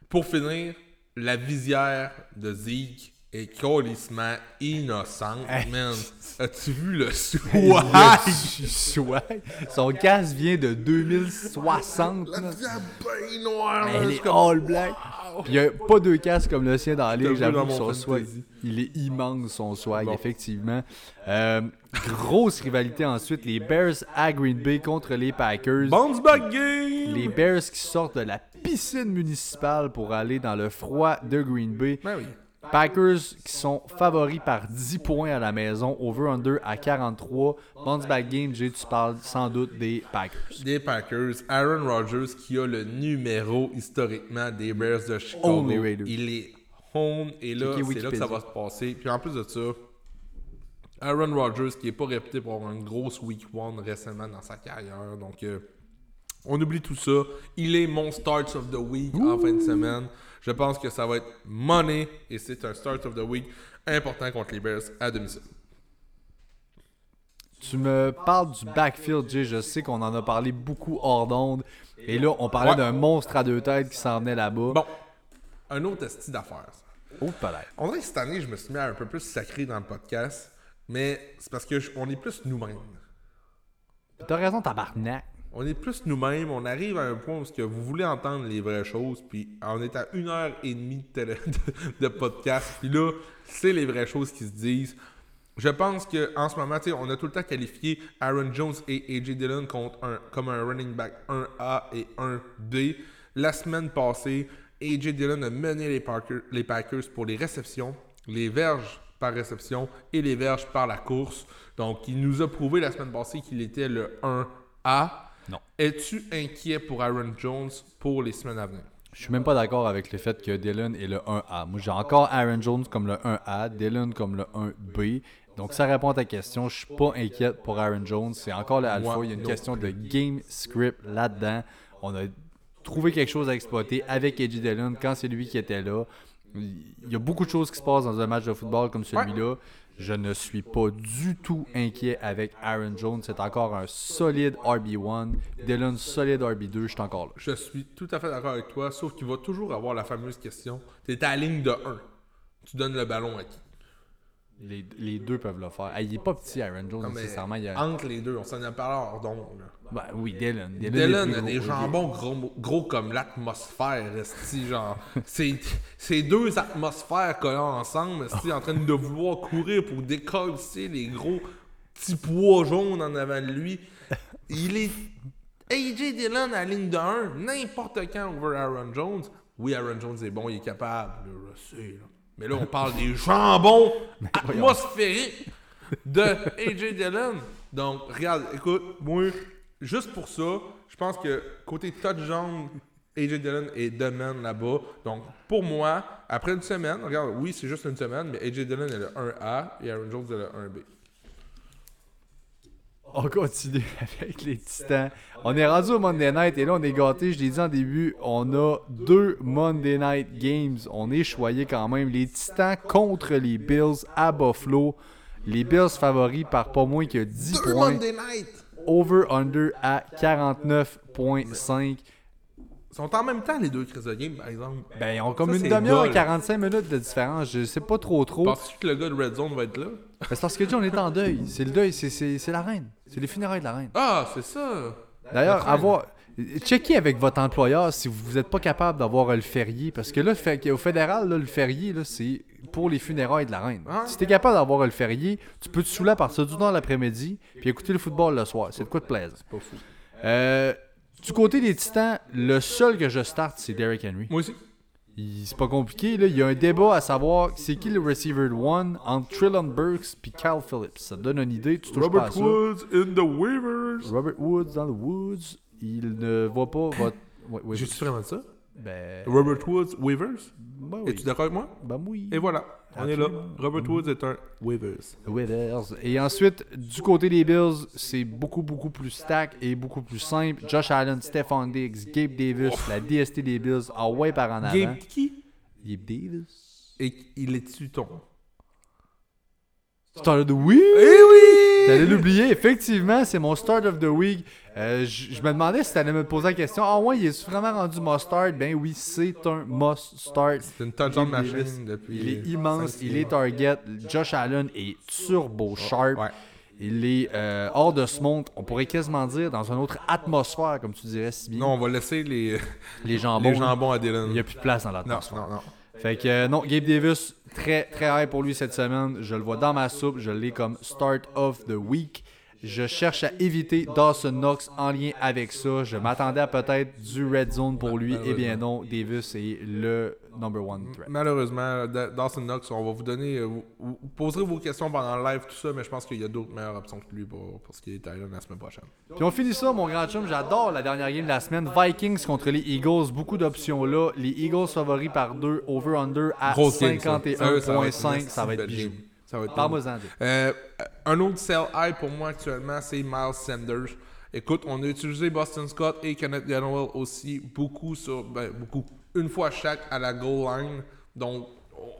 pour finir, la visière de Zeke est colissement innocente, Hey. man. As-tu vu le swag? Le swag. Son casque vient de 2060. La là. visière bien noire. là, Elle est all black. wow. Puis il n'y a pas deux casques comme le sien dans la ligue. J'avoue son swag, il est immense, son swag, Bon. effectivement. Euh, grosse rivalité ensuite. Les Bears à Green Bay contre les Packers. Bounce back game! Les Bears qui sortent de la piscine municipale pour aller dans le froid de Green Bay. Ben oui. Packers qui sont favoris par 10 points à la maison, over-under à 43. Bounce back game, Jay, tu parles sans doute des Packers. Des Packers, Aaron Rodgers qui a le numéro historiquement des Bears de Chicago. Raider. Il est home et là, c'est là que ça va se passer. Puis en plus de ça, Aaron Rodgers qui est pas réputé pour avoir une grosse week one récemment dans sa carrière. Donc euh, on oublie tout ça. Il est mon start of the week en fin de semaine. Je pense que ça va être money et c'est un start of the week important contre les Bears à domicile. Tu me parles du backfield, Jay. Je sais qu'on en a parlé beaucoup hors d'onde. Et là, on parlait Ouais. d'un monstre à deux têtes qui s'en venait là-bas. Bon, un autre esti d'affaires. Oh, peut-être. On dirait que cette année, je me suis mis à un peu plus sacré dans le podcast, mais c'est parce que je- on est plus nous-mêmes. T'as raison, tabarnak. On est plus nous-mêmes, on arrive à un point où que vous voulez entendre les vraies choses, puis on est à une heure et demie de, podcast, puis là, c'est les vraies choses qui se disent. Je pense qu'en ce moment, on a tout le temps qualifié Aaron Jones et AJ Dillon contre un, comme un running back 1A et 1B. La semaine passée, AJ Dillon a mené les, les Packers pour les réceptions, les verges par réception et les verges par la course. Donc, il nous a prouvé la semaine passée qu'il était le 1A. Non. Es-tu inquiet pour Aaron Jones pour les semaines à venir? Je suis même pas d'accord avec le fait que Dylan est le 1A. Moi, j'ai encore Aaron Jones comme le 1A, Dylan comme le 1B. Donc, ça répond à ta question. Je suis pas inquiète pour Aaron Jones. C'est encore le alpha. Il y a une question de game script là-dedans. On a trouvé quelque chose à exploiter avec Edgy Dylan quand c'est lui qui était là. Il y a beaucoup de choses qui se passent dans un match de football comme celui-là. Je ne suis pas du tout inquiet avec Aaron Jones. C'est encore un solide RB1. Dylan, solide RB2. Je suis encore là. Je suis tout à fait d'accord avec toi, sauf qu'il va toujours avoir la fameuse question. Tu es à la ligne de 1. Tu donnes le ballon à qui? Les, les deux peuvent le faire. Ah, il est pas petit, Aaron Jones, Non, nécessairement. Il a... Entre les deux, on s'en a parlé hors. Ben oui, Dylan. Dylan, Dylan a gros. des jambons gros, gros comme l'atmosphère, genre. C'est deux atmosphères collées ensemble, esti, en train de vouloir courir pour décoller les gros petits pois jaunes en avant de lui. Il est AJ Dillon à la ligne de 1, n'importe quand over Aaron Jones. Oui, Aaron Jones est bon, il est capable, je sais. là. Mais là, on parle des jambons atmosphériques de AJ Dillon. Donc, regarde, écoute, moi, juste pour ça, je pense que côté touchdown, AJ Dillon est domaine là-bas. Donc, pour moi, après une semaine, regarde, oui, c'est juste une semaine, mais AJ Dillon est le 1A et Aaron Jones est le 1B. On continue avec les Titans. On est rendu au Monday Night et là, on est gâtés. Je l'ai dit en début, on a deux Monday Night Games. On est choyé quand même. Les Titans contre les Bills à Buffalo. Les Bills favoris par pas moins que 10 Deux points. Monday Night! Over-under à 49.5. Ils sont en même temps, les deux crises de game, par exemple. Ben, ils ont comme Ça, une c'est demi-heure et dole. 45 minutes de différence. Je sais pas trop trop. Penses-tu que le gars de Red Zone va être là? Ben, C'est parce que Dieu, on est en deuil. C'est le deuil, c'est- c'est c'est la reine. C'est les funérailles de la reine. Ah, c'est ça! D'ailleurs, avoir. Checkez avec votre employeur si vous n'êtes pas capable d'avoir le férié. Parce que là, le fait- au fédéral, là, le férié, là, c'est pour les funérailles de la reine. Ouais. Si tu es capable d'avoir le férié, tu peux te saouler à partir du temps de l'après-midi puis écouter le football le soir. C'est de quoi de plaisir. Pas fou. Euh, du côté des Titans, le seul que je starte, c'est Derrick Henry. Moi aussi. C'est pas compliqué. Là. Il y a un débat à savoir c'est qui le receiver one entre Trillon Burks puis Kyle Phillips? Ça te donne une idée. Tu touches pas à Robert ça. Woods in the waivers. Robert Woods dans le Woods. Il ne va pas votre. Ouais, ouais, J'ai-tu vraiment ça? ben, Robert Woods, waivers? ben oui. Es-tu d'accord avec moi? Ben oui. Et voilà, on est là. Robert Woods est un waivers. Withers. Et ensuite, du côté des Bills, c'est beaucoup, beaucoup plus stack et beaucoup plus simple. Josh Allen, Stephon Diggs, Gabe Davis, la DST des Bills, en way par en avant. Gabe qui? Gabe Davis? Et il est-tu ton? Start of the Week! Eh oui! T'allais l'oublier, effectivement, c'est mon Start of the Week. Euh, je me demandais si t'allais me poser la question. Ah ouais, il est vraiment rendu must start? Ben oui, c'est un must start. C'est une Gabe Davis, machine depuis. Il est immense, il est target. Josh Allen est turbo sharp. Ouais. Il est euh, hors de ce monde. On pourrait quasiment dire dans une autre atmosphère, comme tu dirais si bien. Non, on va laisser les, les jambons. les jambons à Dylan. Il n'y a plus de place dans Non, l'atmosphère. non, non. Fait que euh, non, Gabe Davis, très très high pour lui cette semaine. Je le vois dans ma soupe, je l'ai comme start of the week. Je cherche à éviter Dawson Knox en lien avec ça. Je m'attendais à peut-être du red zone pour lui. Eh bien non, Davis est le number one threat. Malheureusement, Da- Dawson Knox, on va vous donner. euh, Vous, vous poserez vos questions pendant le live, tout ça, mais je pense qu'il y a d'autres meilleures options que lui pour, pour ce qui est Tyler la semaine prochaine. Puis on finit ça, mon grand chum. J'adore la dernière game de la semaine. Vikings contre les Eagles. Beaucoup d'options là. Les Eagles favoris par 2, over-under à Grosse game, ça. Sérieux, ça va être 51.5. une Ça va être belle bijou. Ça va être. Euh, un autre sell high pour moi actuellement, c'est Miles Sanders. Écoute, on a utilisé Boston Scott et Kenneth Gainwell aussi beaucoup sur ben, beaucoup une fois chaque à la goal line. Donc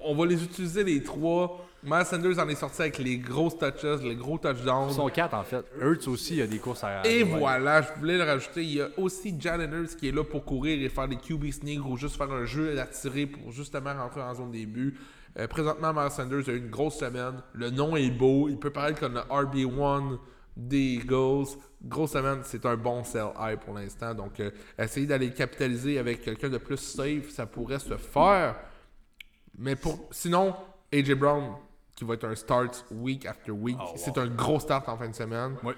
on va les utiliser les trois. Miles Sanders en est sorti avec les grosses touches, les gros touchdowns. Ils sont 4 en fait. Hurts aussi, il y a des courses à. Et ouais. voilà, je voulais le rajouter. Il y a aussi Jalen Hurts qui est là pour courir et faire des QB sneaks ou juste faire un jeu d'attirer pour justement rentrer en zone début. Euh, présentement, Miles Sanders a eu une grosse semaine. Le nom est beau. Il peut paraître comme le RB1 des Eagles. Grosse semaine, c'est un bon sell high pour l'instant. Donc, euh, essayer d'aller capitaliser avec quelqu'un de plus safe, ça pourrait se faire. Mais pour sinon, AJ Brown, qui va être un start week after week, Oh, wow. c'est un gros start en fin de semaine. Ouais.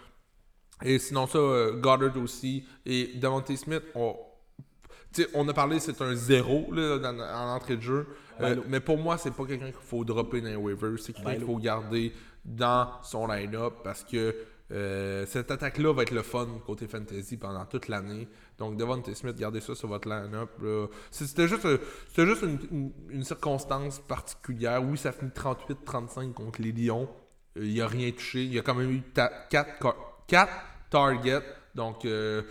Et sinon, ça, euh, Goddard aussi. Et Devontae Smith, on, on a parlé, c'est un zéro là, dans- en entrée de jeu. Euh, Ben, mais pour moi, c'est pas quelqu'un qu'il faut dropper dans les waivers. C'est quelqu'un Ben, qu'il faut garder dans son line-up parce que euh, cette attaque-là va être le fun côté fantasy pendant toute l'année. Donc, Devontae Smith, gardez ça sur votre line-up. C'était juste, euh, juste une, une- une circonstance particulière. Oui, ça finit 38-35 contre les Lions. Il a rien touché. Il a quand même eu 4 targets. Donc, euh,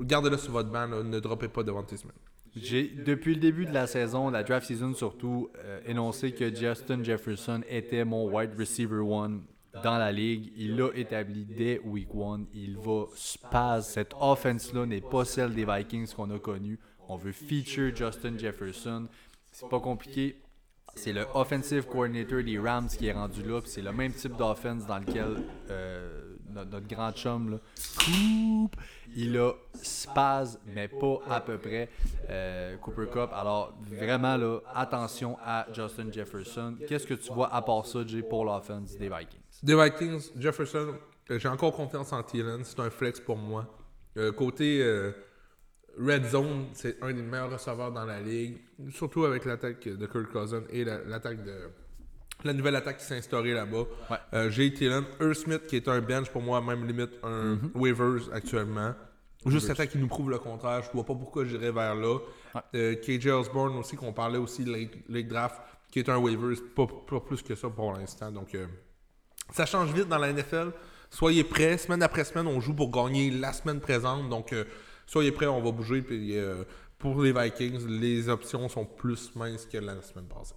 gardez-le sur votre banc. Ne droppez pas Devontae Smith. J'ai, depuis le début de la saison, la draft season surtout, euh, énoncé que Justin Jefferson était mon wide receiver one dans la ligue. Il l'a établi dès week one. Il va spaz. Cette offense-là n'est pas celle des Vikings qu'on a connue. On veut feature Justin Jefferson. C'est pas compliqué. C'est le offensive coordinator des Rams qui est rendu là. C'est le même type d'offense dans lequel euh, notre, grand chum, là, Coop, il a spaz, mais pas à peu près, euh, Cooper Cup. Alors, vraiment, là, attention à Justin Jefferson. Qu'est-ce que tu vois à part ça, Jay, pour l'offense des Vikings? Des Vikings, Jefferson, euh, j'ai encore confiance en Thielen. C'est un flex pour moi. Euh, côté Red Zone, c'est un des meilleurs receveurs dans la ligue. Surtout avec l'attaque de Kirk Cousin et la- l'attaque de. La nouvelle attaque qui s'est instaurée là-bas. Ouais. Euh, j'ai Thielen. Earl Smith qui est un bench pour moi, même limite un Mhm. waivers actuellement. Juste l'attaque qui nous prouve le contraire. Je vois pas pourquoi j'irais vers là. Ouais. Euh, KJ Osborne aussi, qu'on parlait aussi Lake Draft, qui est un waivers, pas, pas plus que ça pour l'instant. Donc, euh, ça change vite dans la NFL. Soyez prêts. Semaine après semaine, on joue pour gagner la semaine présente. Donc, euh, soyez prêts, on va bouger. Puis, pour les Vikings, les options sont plus minces que la semaine passée.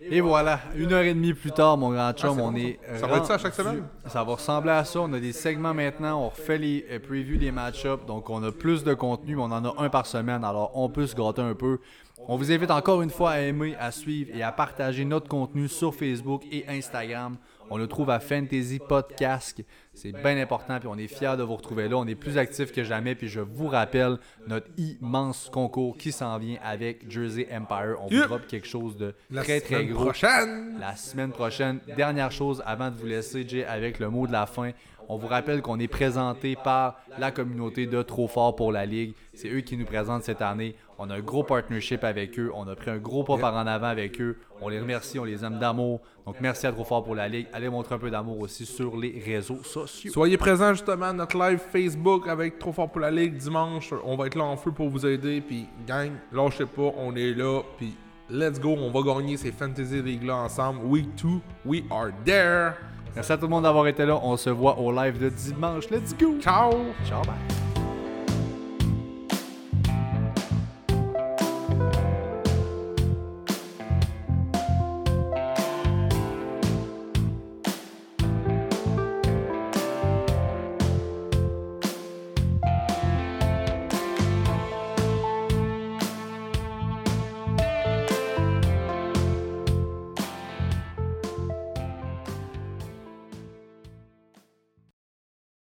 Et voilà, une heure et demie plus tard, mon grand chum, Ah, on bon, est. ça. Ça va être ça à chaque semaine? Ça va ressembler à ça. On a des segments maintenant, on refait les euh, previews des match-ups, donc on a plus de contenu, mais on en a un par semaine, alors on peut se gratter un peu. On vous invite encore une fois à aimer, à suivre et à partager notre contenu sur Facebook et Instagram. On le trouve à Fantasy Podcast. C'est bien important, puis on est fiers de vous retrouver là. On est plus actifs que jamais, puis je vous rappelle notre immense concours qui s'en vient avec Jersey Empire. On vous drop quelque chose de La très très semaine gros prochaine! la semaine prochaine. Dernière chose avant de vous laisser, Jay, avec le mot de la fin. On vous rappelle qu'on est présenté par la communauté de Trop Fort pour la Ligue. C'est eux qui nous présentent cette année. On a un gros partnership avec eux. On a pris un gros pas par en avant avec eux. On les remercie, on les aime d'amour. Donc merci à Trop Fort pour la Ligue. Allez montrer un peu d'amour aussi sur les réseaux sociaux. Soyez présents justement à notre live Facebook avec Trop Fort pour la Ligue dimanche. On va être là en feu pour vous aider. Puis, gang, lâchez pas, on est là. Puis, let's go, on va gagner ces Fantasy League-là ensemble. Week 2, we are there. Merci à tout le monde d'avoir été là. On se voit au live de dimanche. Let's go! Ciao! Ciao, bye!